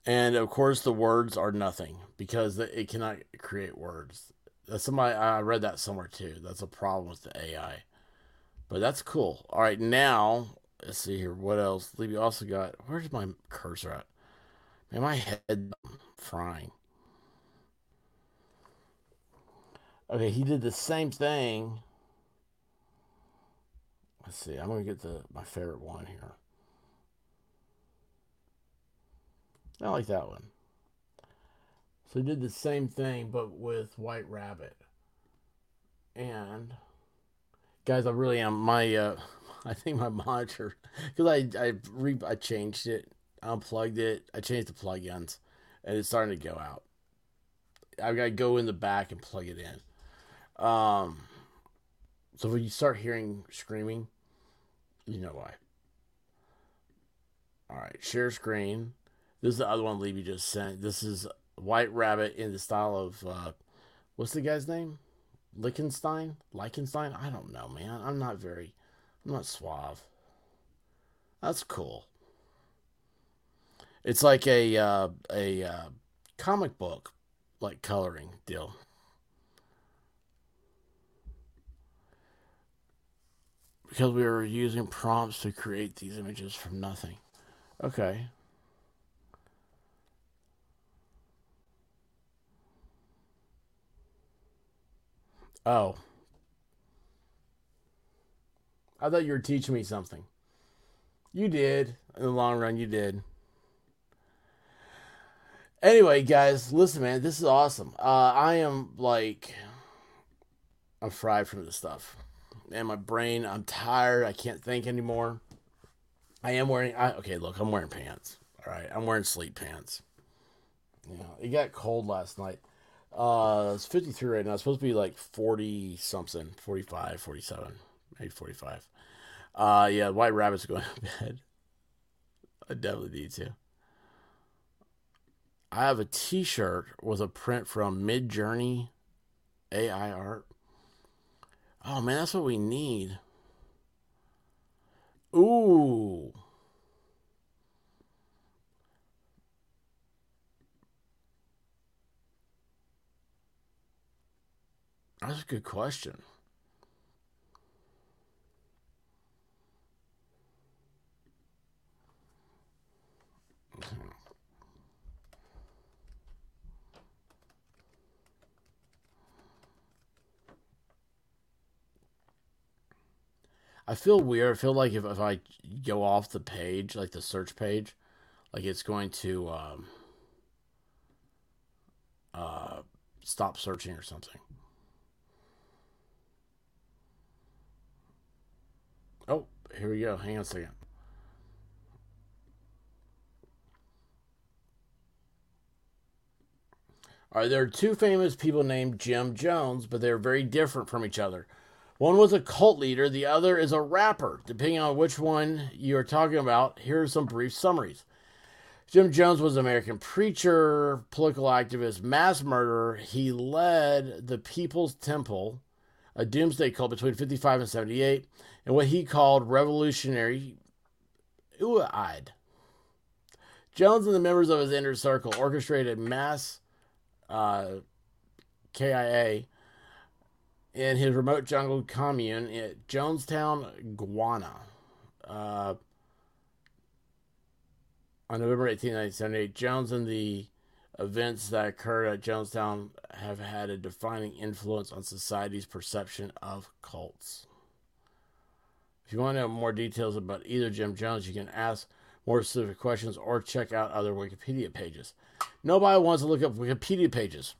Speaker 1: And of course, the words are nothing because it cannot create words. That's somebody I read that somewhere too. That's a problem with the AI, but that's cool. All right, now let's see here. What else? You also got where's my cursor at? Man, my head frying. Okay, he did the same thing. Let's see. I'm gonna get the my favorite one here. I like that one. So he did the same thing, but with White Rabbit. And guys, I really am my. Uh, I think my monitor because I I re I changed it, unplugged it, I changed the plugins, and it's starting to go out. I've gotta go in the back and plug it in. Um, so when you start hearing screaming, you know why. All right, share screen. This is the other one Levy just sent. This is White Rabbit in the style of uh, what's the guy's name? Lichtenstein? Lichtenstein? I don't know, man. I'm not very, I'm not suave. That's cool. It's like a uh, a uh, comic book like coloring deal. because we were using prompts to create these images from nothing. Okay. Oh. I thought you were teaching me something. You did. In the long run, you did. Anyway, guys, listen, man, this is awesome. Uh, I am like, I'm fried from this stuff and my brain. I'm tired. I can't think anymore. I am wearing. I, okay, look, I'm wearing pants. All right, I'm wearing sleep pants. You know, it got cold last night. Uh, it's 53 right now. It's supposed to be like 40 something, 45, 47, maybe 45. Uh, yeah, White Rabbit's going to bed. I definitely need to. I have a T-shirt with a print from Midjourney AI art. Oh man, that's what we need. Ooh. That's a good question. I feel weird. I feel like if, if I go off the page, like the search page, like it's going to um, uh, stop searching or something. Oh, here we go. Hang on a second. All right, there are two famous people named Jim Jones, but they're very different from each other. One was a cult leader, the other is a rapper. Depending on which one you are talking about, here are some brief summaries. Jim Jones was an American preacher, political activist, mass murderer. He led the People's Temple, a doomsday cult between 55 and 78, and what he called revolutionary suicide. Jones and the members of his inner circle orchestrated mass uh, KIA in his remote jungle commune at Jonestown, Guyana. Uh, on November 18, 1978, Jones and the events that occurred at Jonestown have had a defining influence on society's perception of cults. If you want to know more details about either Jim Jones, you can ask more specific questions or check out other Wikipedia pages. Nobody wants to look up Wikipedia pages.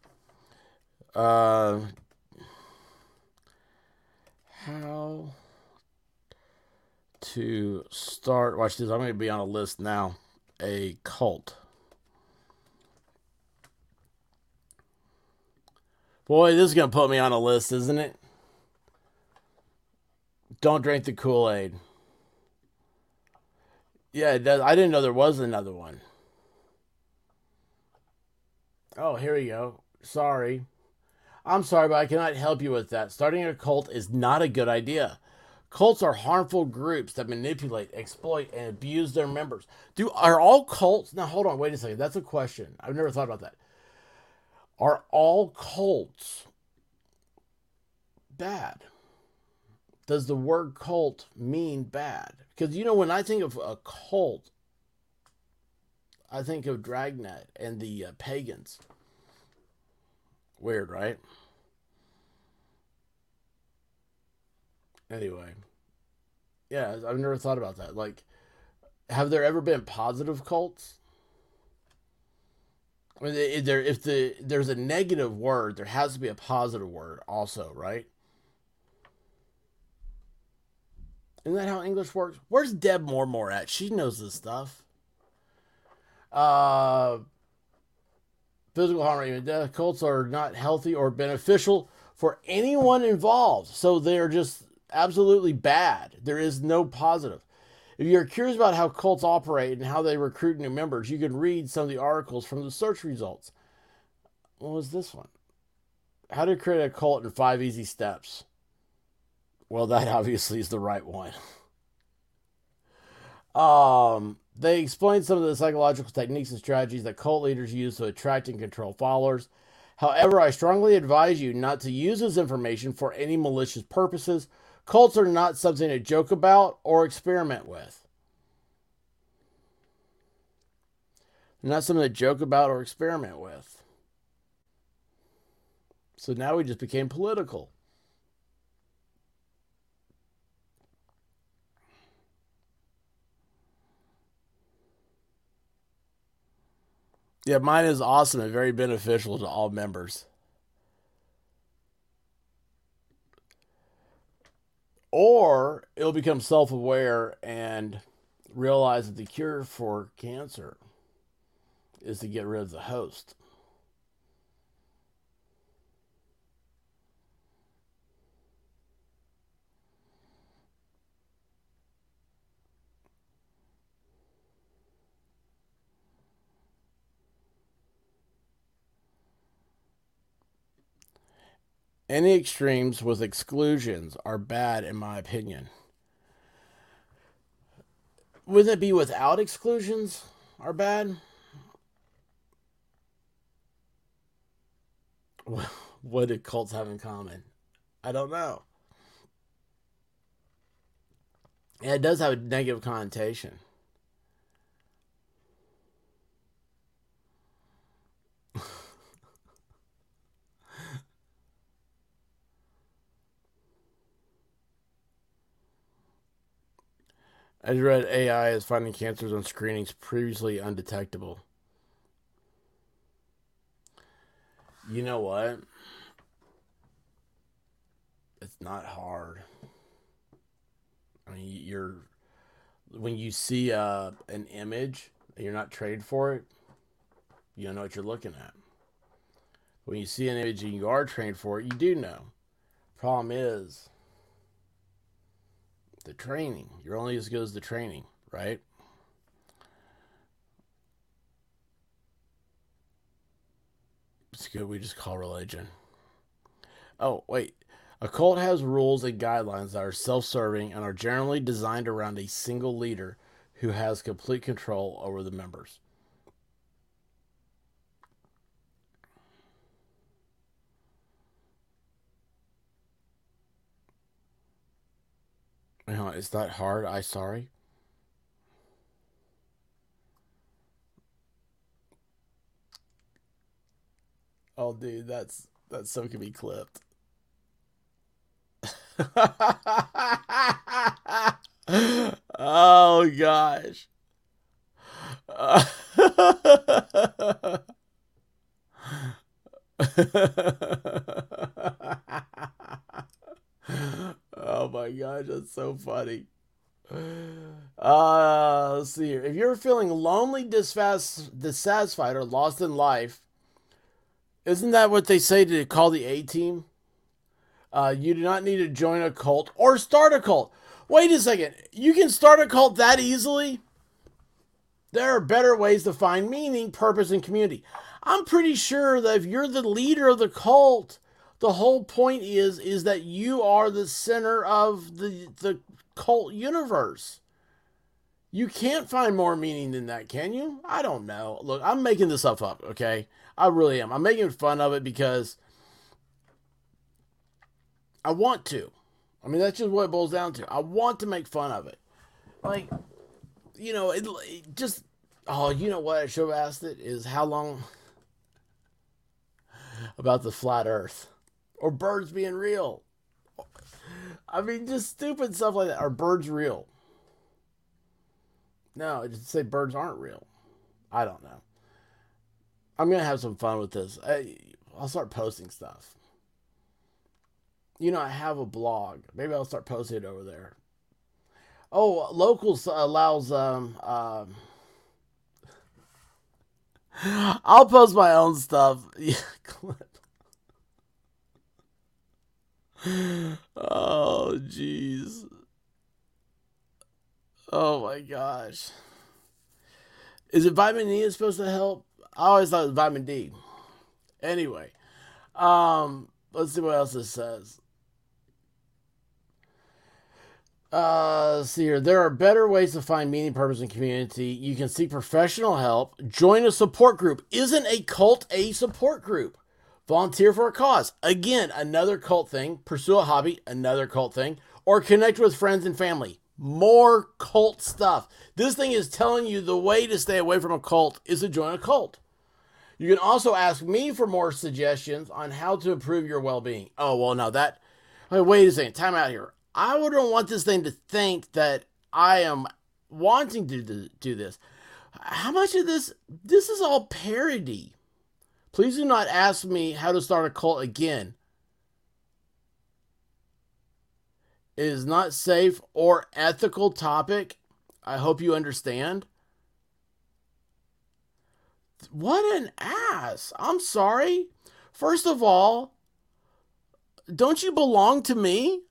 Speaker 1: Uh, how to start. Watch this. I'm going to be on a list now. A cult. Boy, this is going to put me on a list, isn't it? Don't drink the Kool Aid. Yeah, does. I didn't know there was another one. Oh, here we go. Sorry. I'm sorry, but I cannot help you with that. Starting a cult is not a good idea. Cults are harmful groups that manipulate, exploit, and abuse their members. Do are all cults now hold on, wait a second. That's a question. I've never thought about that. Are all cults bad? Does the word cult mean bad? Because you know, when I think of a cult, I think of Dragnet and the uh, pagans. Weird, right? Anyway, yeah, I've never thought about that. Like, have there ever been positive cults? If there if the there's a negative word, there has to be a positive word also, right? Isn't that how English works? Where's Deb Mormore at? She knows this stuff. Uh, physical harm death cults are not healthy or beneficial for anyone involved. So they're just absolutely bad. There is no positive. If you're curious about how cults operate and how they recruit new members, you can read some of the articles from the search results. What was this one? How to create a cult in five easy steps. Well, that obviously is the right one. Um, they explain some of the psychological techniques and strategies that cult leaders use to attract and control followers. However, I strongly advise you not to use this information for any malicious purposes. Cults are not something to joke about or experiment with. Not something to joke about or experiment with. So now we just became political. Yeah, mine is awesome and very beneficial to all members. Or it'll become self aware and realize that the cure for cancer is to get rid of the host. Any extremes with exclusions are bad, in my opinion. Wouldn't it be without exclusions are bad? What do cults have in common? I don't know. It does have a negative connotation. I read AI is finding cancers on screenings previously undetectable. You know what? It's not hard. I mean, you're when you see uh, an image and you're not trained for it, you don't know what you're looking at. When you see an image and you are trained for it, you do know. Problem is, the training. You're only as good as the training, right? It's good we just call religion. Oh, wait. A cult has rules and guidelines that are self serving and are generally designed around a single leader who has complete control over the members. It's not hard. I sorry. Oh, dude, that's that's so can be clipped. oh gosh. oh my gosh, that's so funny. Uh, let's see here. If you're feeling lonely, dissatisfied, or lost in life, Isn't that what they say to call the A team? Uh, you do not need to join a cult or start a cult. Wait a second. You can start a cult that easily? There are better ways to find meaning, purpose, and community. I'm pretty sure that if you're the leader of the cult, the whole point is is that you are the center of the the cult universe. You can't find more meaning than that, can you? I don't know. Look, I'm making this stuff up, okay? I really am. I'm making fun of it because I want to. I mean, that's just what it boils down to. I want to make fun of it. Like, you know, it, it just, oh, you know what I should have asked it is how long about the flat earth or birds being real. I mean, just stupid stuff like that. Are birds real? No, just say birds aren't real. I don't know. I'm gonna have some fun with this. I, I'll start posting stuff. You know, I have a blog. Maybe I'll start posting it over there. Oh, locals allows um um. I'll post my own stuff. Oh, jeez. Oh my gosh. Is it vitamin E is supposed to help? I always thought it was vitamin D. Anyway, um, let's see what else this says. Uh, see here. There are better ways to find meaning, purpose, and community. You can seek professional help. Join a support group. Isn't a cult a support group? Volunteer for a cause. Again, another cult thing. Pursue a hobby. Another cult thing. Or connect with friends and family more cult stuff. This thing is telling you the way to stay away from a cult is to join a cult. You can also ask me for more suggestions on how to improve your well being. Oh, well, now that. Wait a second, time out here. I wouldn't want this thing to think that I am wanting to do this. How much of this? This is all parody. Please do not ask me how to start a cult again. It is not safe or ethical topic. I hope you understand. What an ass. I'm sorry. First of all, don't you belong to me?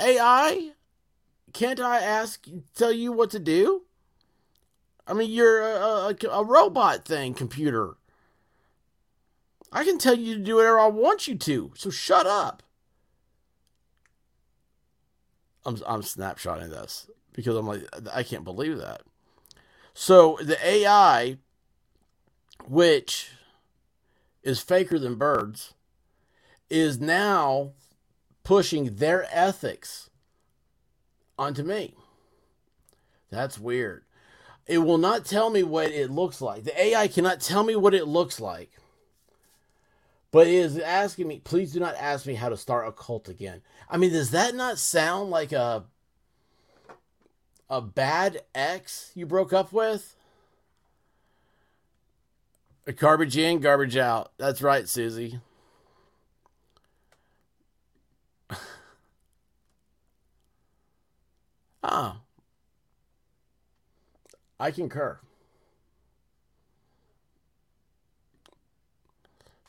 Speaker 1: AI? Can't I ask tell you what to do? I mean, you're a, a, a robot thing, computer. I can tell you to do whatever I want you to, so shut up. I'm I'm snapshotting this because I'm like I can't believe that. So the AI, which is faker than birds, is now pushing their ethics onto me. That's weird. It will not tell me what it looks like. The AI cannot tell me what it looks like. But it is asking me, please do not ask me how to start a cult again. I mean, does that not sound like a a bad ex you broke up with? A garbage in, garbage out. That's right, Susie. ah. I concur.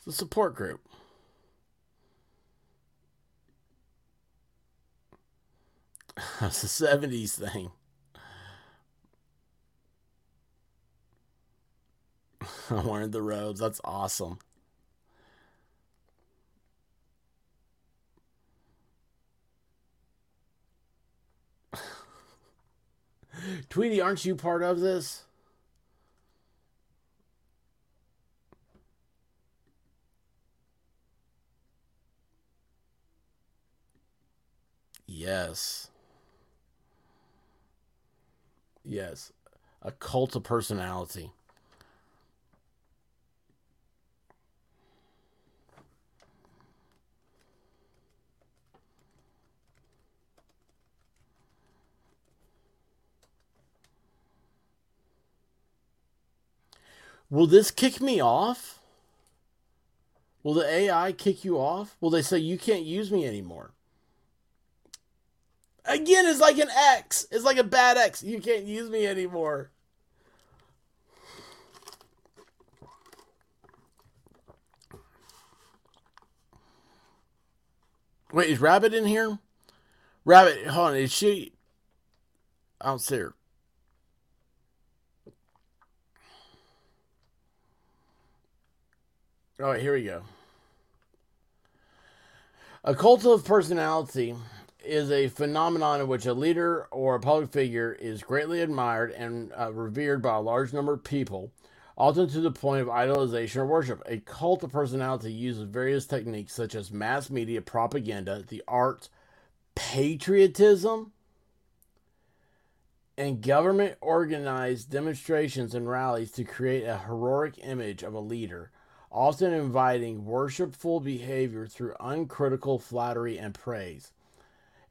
Speaker 1: The support group. That's a 70s thing. I'm wearing the robes. That's awesome. Tweety, aren't you part of this? Yes. Yes. A cult of personality. Will this kick me off? Will the AI kick you off? Will they say you can't use me anymore? Again, it's like an X. It's like a bad X. You can't use me anymore. Wait, is Rabbit in here? Rabbit, hold on, is she? I don't see her. All right, here we go. A cult of personality is a phenomenon in which a leader or a public figure is greatly admired and uh, revered by a large number of people, often to the point of idolization or worship. A cult of personality uses various techniques such as mass media propaganda, the arts, patriotism, and government organized demonstrations and rallies to create a heroic image of a leader, often inviting worshipful behavior through uncritical flattery and praise.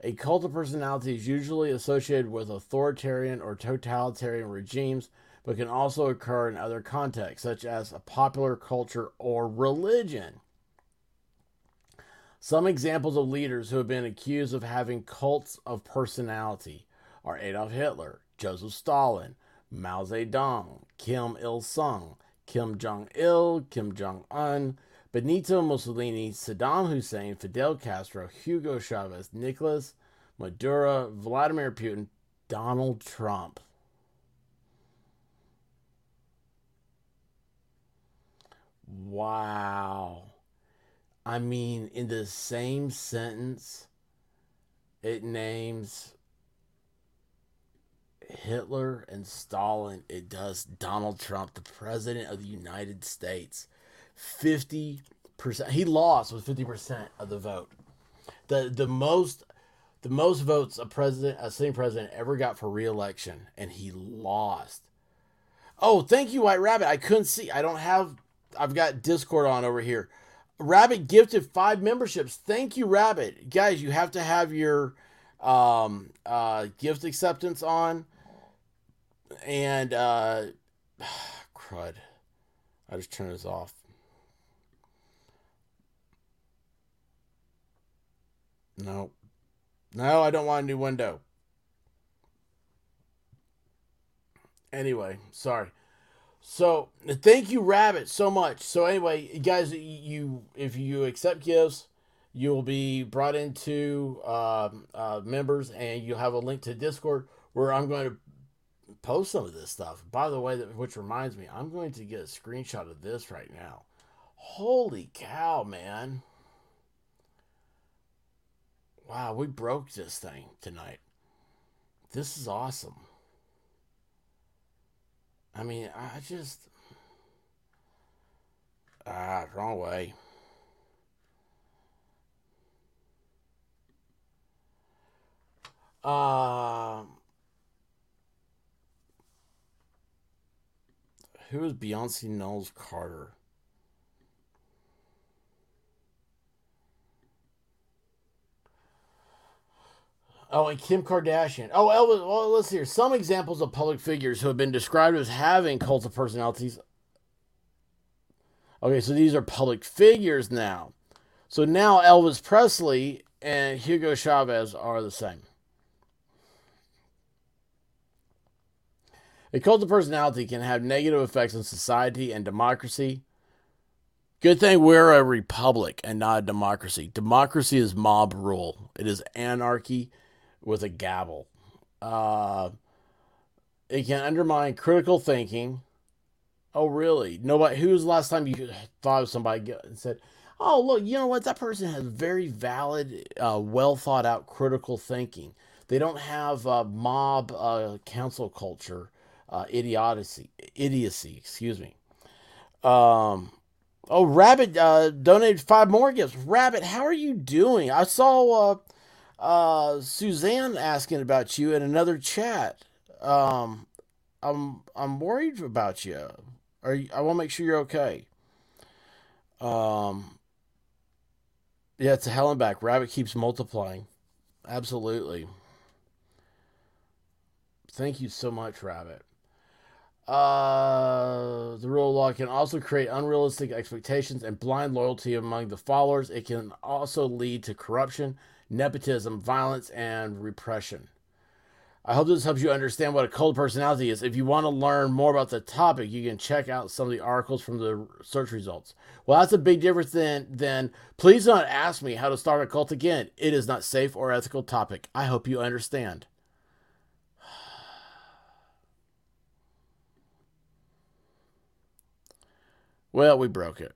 Speaker 1: A cult of personality is usually associated with authoritarian or totalitarian regimes, but can also occur in other contexts, such as a popular culture or religion. Some examples of leaders who have been accused of having cults of personality are Adolf Hitler, Joseph Stalin, Mao Zedong, Kim Il sung, Kim Jong il, Kim Jong un, Benito Mussolini, Saddam Hussein, Fidel Castro, Hugo Chavez, Nicolas Maduro, Vladimir Putin, Donald Trump. Wow. I mean, in the same sentence, it names Hitler and Stalin. It does Donald Trump, the president of the United States. 50%. He lost with 50% of the vote. The the most the most votes a president a sitting president ever got for reelection and he lost. Oh, thank you, White Rabbit. I couldn't see. I don't have I've got Discord on over here. Rabbit gifted five memberships. Thank you, Rabbit. Guys, you have to have your um, uh, gift acceptance on. And, uh, crud. I just turned this off. No. No, I don't want a new window. Anyway, sorry. So thank you, Rabbit, so much. So anyway, guys, you if you accept gifts, you will be brought into uh, uh, members, and you'll have a link to Discord where I'm going to post some of this stuff. By the way, which reminds me, I'm going to get a screenshot of this right now. Holy cow, man! Wow, we broke this thing tonight. This is awesome. I mean, I just. Ah, wrong way. Uh, who is Beyonce Knowles Carter? Oh, and Kim Kardashian. Oh, Elvis. Well, let's hear some examples of public figures who have been described as having cult of personalities. Okay, so these are public figures now. So now Elvis Presley and Hugo Chavez are the same. A cult of personality can have negative effects on society and democracy. Good thing we're a republic and not a democracy. Democracy is mob rule, it is anarchy with a gavel. Uh, it can undermine critical thinking. Oh, really? Nobody. Who was the last time you thought of somebody and said, "Oh, look, you know what? That person has very valid, uh, well thought out critical thinking. They don't have uh, mob uh, council culture, uh, idiocy, idiocy. Excuse me." Um, oh, Rabbit uh, donated five more gifts. Rabbit, how are you doing? I saw uh, Suzanne asking about you in another chat. Um, I'm I'm worried about you. Are you, I want to make sure you're okay. Um, yeah, it's a hell and back. Rabbit keeps multiplying. Absolutely. Thank you so much, Rabbit. Uh, the rule of law can also create unrealistic expectations and blind loyalty among the followers. It can also lead to corruption nepotism, violence, and repression. I hope this helps you understand what a cult personality is. If you want to learn more about the topic, you can check out some of the articles from the search results. Well, that's a big difference than than please don't ask me how to start a cult again. It is not safe or ethical topic. I hope you understand. Well, we broke it.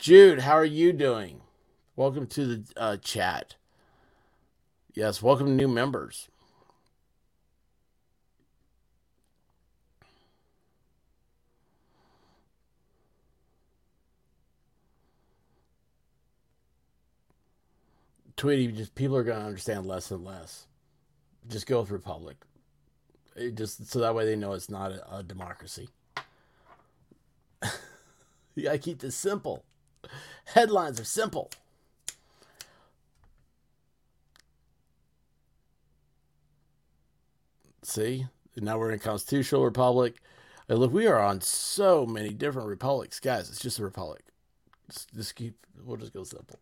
Speaker 1: Jude, how are you doing? Welcome to the uh, chat. Yes, welcome to new members. Tweety, just people are going to understand less and less. Just go with Republic. It just so that way they know it's not a, a democracy. you got to keep this simple. Headlines are simple. See, now we're in a constitutional republic. And look, we are on so many different republics, guys. It's just a republic. Just, just keep. We'll just go simple.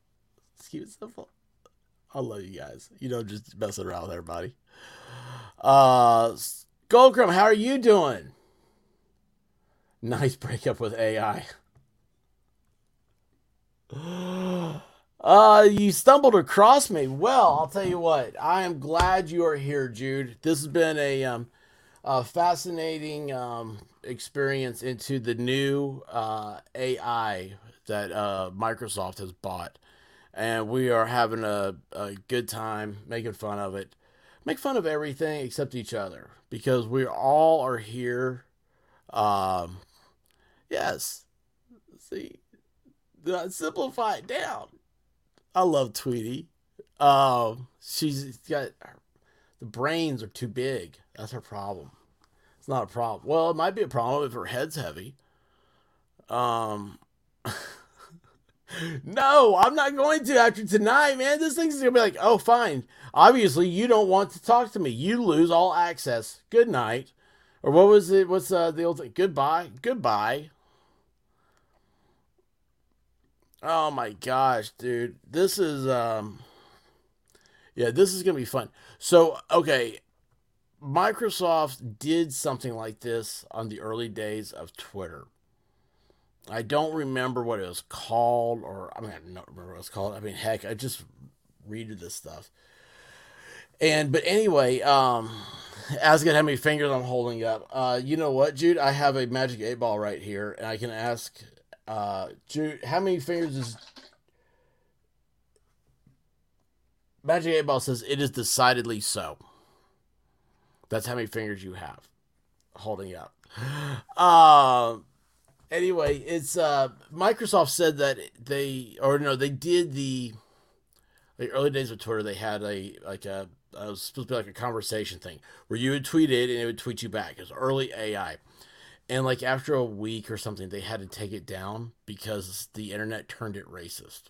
Speaker 1: Just keep it simple. I love you guys. You know, just messing around with everybody. Uh, Goldcrum, how are you doing? Nice breakup with AI. Uh, you stumbled across me. Well, I'll tell you what. I am glad you are here, Jude. This has been a um, a fascinating um, experience into the new uh, AI that uh, Microsoft has bought, and we are having a, a good time making fun of it. Make fun of everything except each other because we all are here. Um, yes. See, simplify it down. I love Tweety. Um, she's got the brains are too big. That's her problem. It's not a problem. Well, it might be a problem if her head's heavy. Um, no, I'm not going to after tonight, man. This thing's gonna be like, oh, fine. Obviously, you don't want to talk to me. You lose all access. Good night. Or what was it? What's uh, the old thing? Goodbye. Goodbye. Oh my gosh, dude. This is um Yeah, this is going to be fun. So, okay, Microsoft did something like this on the early days of Twitter. I don't remember what it was called, or I mean, I don't remember what it was called. I mean, heck, I just read this stuff. And but anyway, um, asking how many fingers I'm holding up. Uh, you know what, Jude? I have a magic eight ball right here, and I can ask uh, Jude, how many fingers is Magic 8 Ball says it is decidedly so. That's how many fingers you have holding up. Uh, anyway, it's uh, Microsoft said that they or no, they did the the early days of Twitter. They had a like a it was supposed to be like a conversation thing where you would tweet it and it would tweet you back. It was early AI and like after a week or something they had to take it down because the internet turned it racist.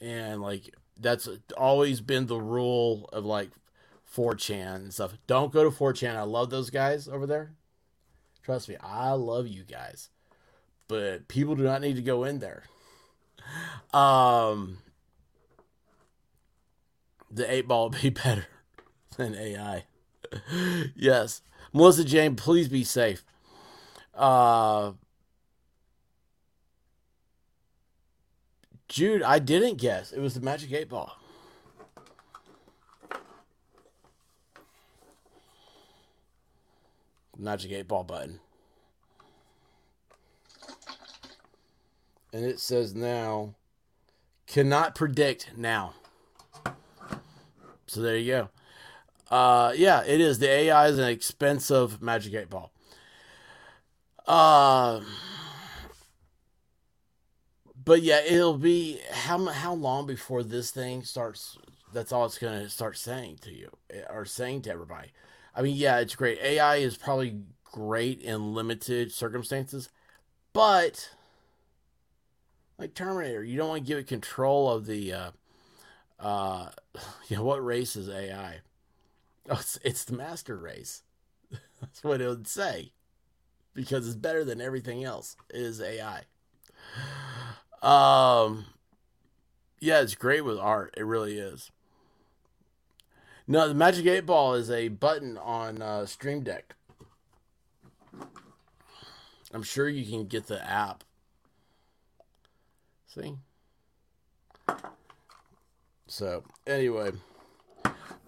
Speaker 1: And like that's always been the rule of like 4chan and stuff. Don't go to 4chan i love those guys over there. Trust me i love you guys. But people do not need to go in there. Um the eight ball would be better than ai yes Melissa Jane, please be safe. Uh, Jude, I didn't guess. It was the Magic 8 Ball. Magic 8 Ball button. And it says now, cannot predict now. So there you go. Uh, yeah, it is. The AI is an expensive Magic 8 Ball. Uh, but yeah, it'll be how how long before this thing starts? That's all it's gonna start saying to you eh, or saying to everybody. I mean, yeah, it's great. AI is probably great in limited circumstances, but like Terminator, you don't want to give it control of the. Uh, uh, you know what race is AI? Oh, it's, it's the master race. That's what it would say. because it's better than everything else is AI. Um, yeah, it's great with art. It really is. No, the Magic 8 Ball is a button on uh, Stream Deck. I'm sure you can get the app. See? So, anyway.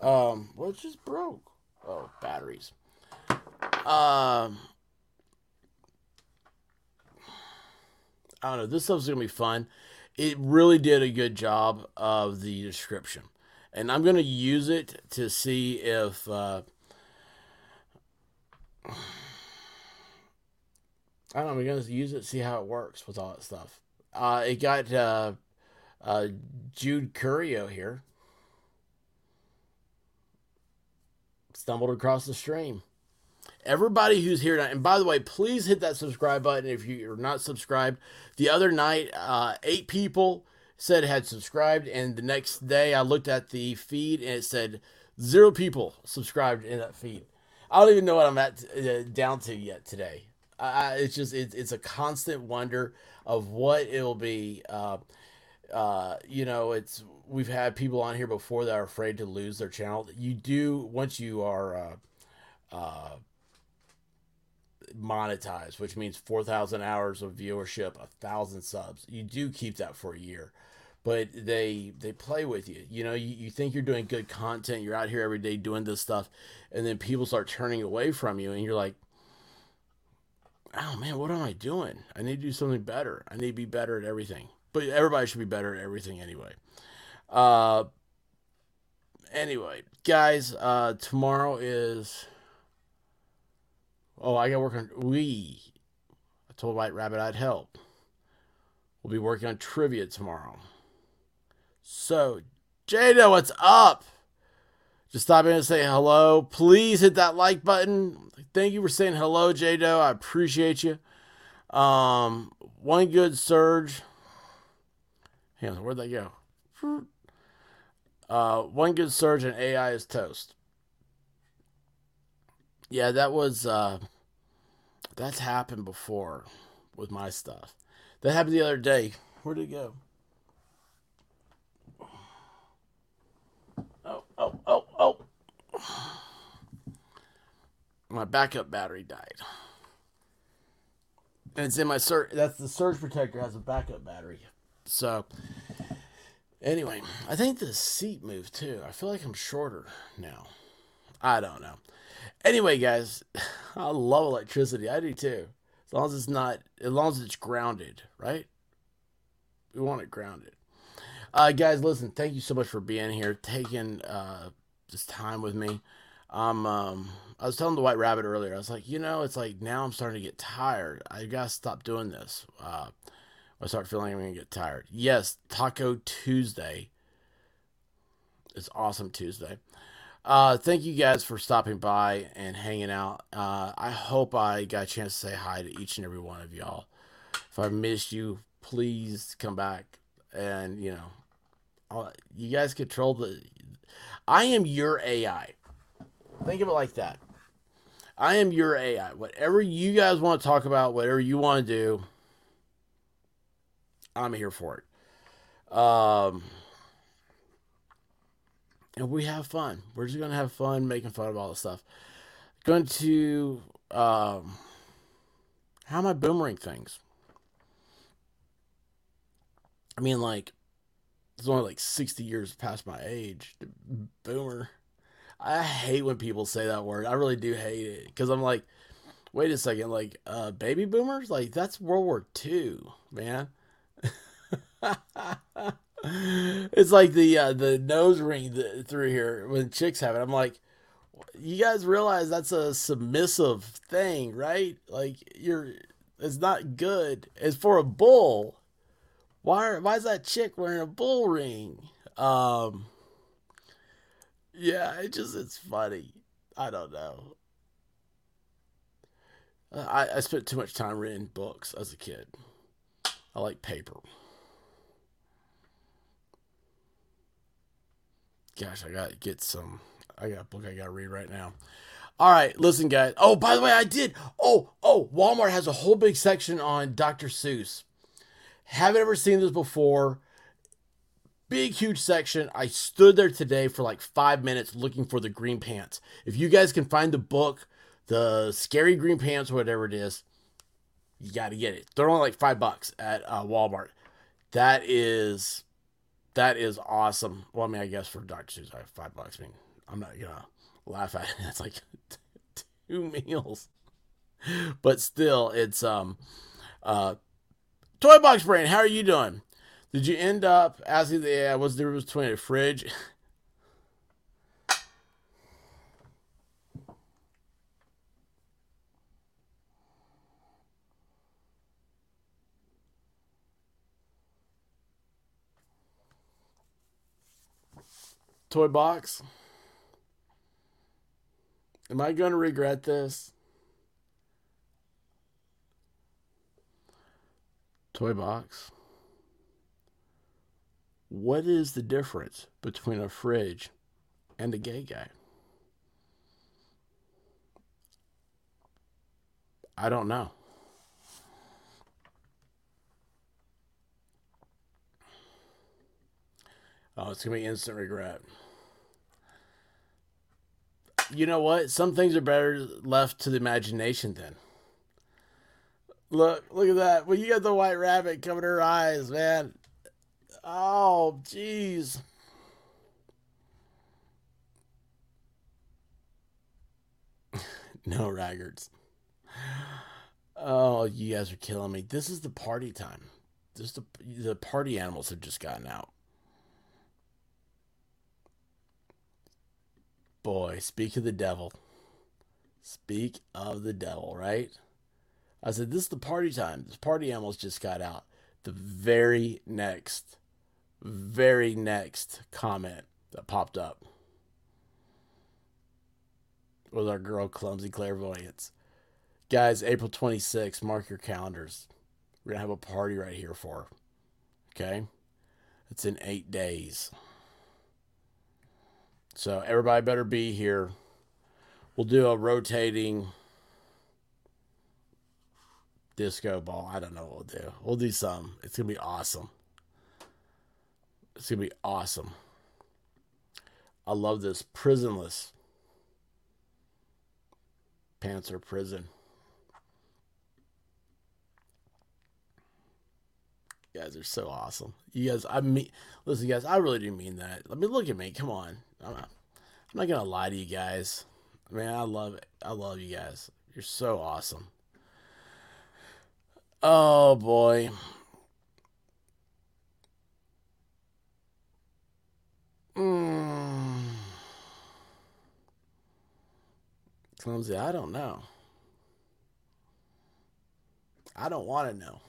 Speaker 1: Um, well, it just broke. Oh, batteries. Um, I don't know. This stuff's gonna be fun. It really did a good job of the description, and I'm gonna use it to see if. Uh, I don't know. I'm gonna use it, to see how it works with all that stuff. Uh, it got uh, uh, Jude Curio here. Stumbled across the stream everybody who's here tonight, and by the way, please hit that subscribe button if you're not subscribed. The other night, uh, eight people said had subscribed, and the next day I looked at the feed and it said zero people subscribed in that feed. I don't even know what I'm at uh, down to yet today. It's just it's, it's a constant wonder of what it'll be. Uh, uh, you know, it's we've had people on here before that are afraid to lose their channel. You do once you are uh, uh, monetized, which means 4,000 hours of viewership, a thousand subs. You do keep that for a year, but they they play with you. You know, you, you think you're doing good content, you're out here every day doing this stuff, and then people start turning away from you, and you're like, oh man, what am I doing? I need to do something better. I need to be better at everything. But everybody should be better at everything anyway. Uh, anyway, guys, uh, tomorrow is Oh, I got to work on. We. I told White Rabbit I'd help. We'll be working on trivia tomorrow. So, Jada, what's up? Just stop in and say hello. Please hit that like button. Thank you for saying hello, Jado. I appreciate you. Um, one good surge. Hang on, where'd that go? Uh, one good surge and AI is toast. Yeah, that was uh that's happened before with my stuff. That happened the other day. Where'd it go? Oh, oh, oh, oh. My backup battery died. And it's in my surge. That's the surge protector has a backup battery. So, anyway, I think the seat moved too. I feel like I'm shorter now. I don't know. Anyway, guys, I love electricity. I do too. As long as it's not, as long as it's grounded, right? We want it grounded. Uh, guys, listen, thank you so much for being here, taking uh, this time with me. Um, um, I was telling the White Rabbit earlier, I was like, you know, it's like now I'm starting to get tired. I gotta stop doing this. Uh, I start feeling I'm gonna get tired. Yes, Taco Tuesday. It's awesome Tuesday. Uh, thank you guys for stopping by and hanging out. Uh, I hope I got a chance to say hi to each and every one of y'all. If I missed you, please come back and you know, I'll, you guys control the. I am your AI. Think of it like that. I am your AI. Whatever you guys want to talk about, whatever you want to do, I'm here for it. Um and we have fun. We're just gonna have fun making fun of all this stuff. Going to um, how am I boomerang things? I mean, like it's only like sixty years past my age. Boomer. I hate when people say that word. I really do hate it because I'm like, wait a second, like uh, baby boomers, like that's World War II, man. It's like the uh, the nose ring through here when chicks have it. I'm like, you guys realize that's a submissive thing, right? Like you're, it's not good. It's for a bull. Why? Why is that chick wearing a bull ring? Um. Yeah, it just it's funny. I don't know. I, I spent too much time reading books as a kid. I like paper. Gosh, I got to get some. I got a book I got to read right now. All right, listen, guys. Oh, by the way, I did. Oh, oh, Walmart has a whole big section on Dr. Seuss. Haven't ever seen this before. Big, huge section. I stood there today for like five minutes looking for the green pants. If you guys can find the book, the scary green pants, whatever it is, you got to get it. They're only like five bucks at uh, Walmart. That is, that is awesome. Well, I mean, I guess for Dr. Seuss, I have five bucks. I mean, I'm not gonna laugh at it. It's like two meals, but still, it's um, uh, Toy Box Brain. How are you doing? Did you end up asking the uh, what's the difference between a fridge? Toy box. Am I going to regret this? Toy box. What is the difference between a fridge and a gay guy? I don't know. Oh, it's to be instant regret you know what? Some things are better left to the imagination then. Look, look at that. Well, you got the white rabbit to her eyes, man. Oh, jeez. no raggards. Oh, you guys are killing me. This is the party time. This the the party animals have just gotten out. Boy, speak of the devil. Speak of the devil, right? I said, This is the party time. This party animals just got out. The very next, very next comment that popped up was our girl Clumsy Clairvoyance. Guys, April 26th, mark your calendars. We're going to have a party right here for her. Okay? It's in eight days. So everybody better be here. We'll do a rotating disco ball. I don't know what we'll do. We'll do some. It's gonna be awesome. It's gonna be awesome. I love this prisonless Panther prison. You guys are so awesome. You guys, I mean, listen, guys, I really do mean that. Let me look at me. Come on. I'm not, I'm not gonna lie to you guys. Man, I love it. I love you guys. You're so awesome. Oh boy. Mm. Clumsy, I don't know. I don't want to know.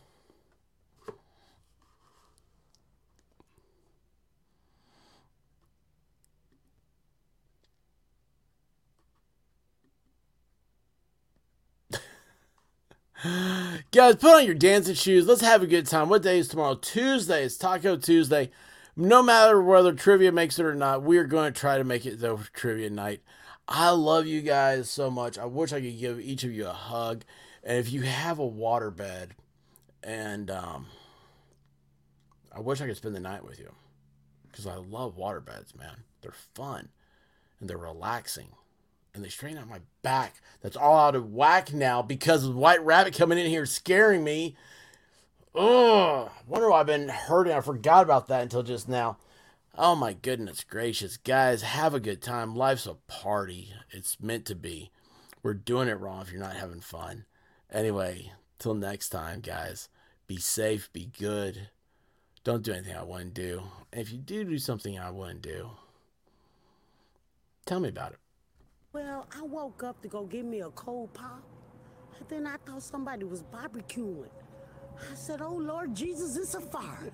Speaker 1: Guys, put on your dancing shoes. Let's have a good time. What day is tomorrow? Tuesday. It's Taco Tuesday. No matter whether trivia makes it or not, we are going to try to make it though trivia night. I love you guys so much. I wish I could give each of you a hug. And if you have a water bed, and um, I wish I could spend the night with you because I love water beds, man. They're fun and they're relaxing and they straighten out my back. That's all out of whack now because of White Rabbit coming in here scaring me. Oh, wonder why I've been hurting. I forgot about that until just now. Oh my goodness gracious, guys, have a good time. Life's a party. It's meant to be. We're doing it wrong if you're not having fun. Anyway, till next time, guys. Be safe, be good. Don't do anything I wouldn't do. And if you do do something I wouldn't do, tell me about it.
Speaker 2: Well, I woke up to go get me a cold pop. And then I thought somebody was barbecuing. I said, oh Lord Jesus, it's a fire.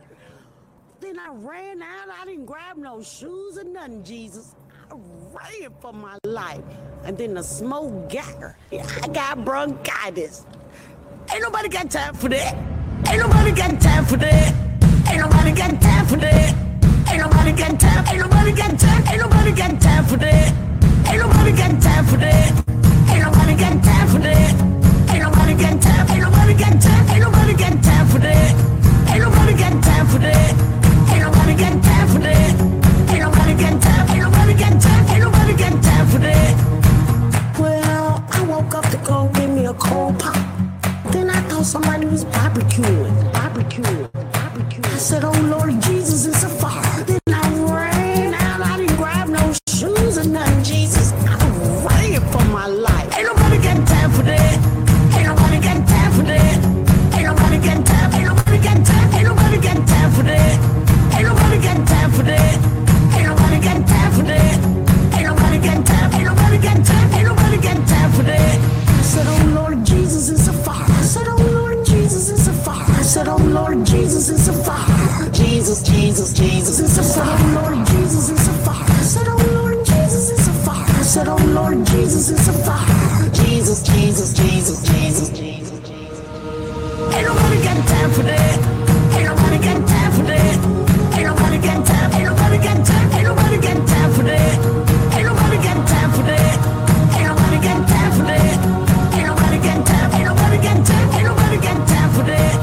Speaker 2: then I ran out. I didn't grab no shoes or nothing, Jesus. I ran for my life. And then the smoke got her. I got bronchitis. Ain't nobody got time for that. Ain't nobody got time for that. Ain't nobody got time for that. Ain't nobody got time. Ain't nobody got time. Ain't nobody got time for that. Ain't nobody got time for that. Ain't nobody got time for that. Ain't nobody got time. Ain't nobody got time. Ain't nobody got time for that. Ain't nobody got time for that. Ain't nobody got time. Ain't nobody got time. Ain't nobody got time. For that. Well, I woke up to go get me a cold pop. Then I thought somebody was barbecuing, barbecuing, barbecuing. I said, Oh Lord Jesus, a fire. Jesus, Jesus, Jesus, Jesus, Jesus, Jesus. Ain't nobody got time for that.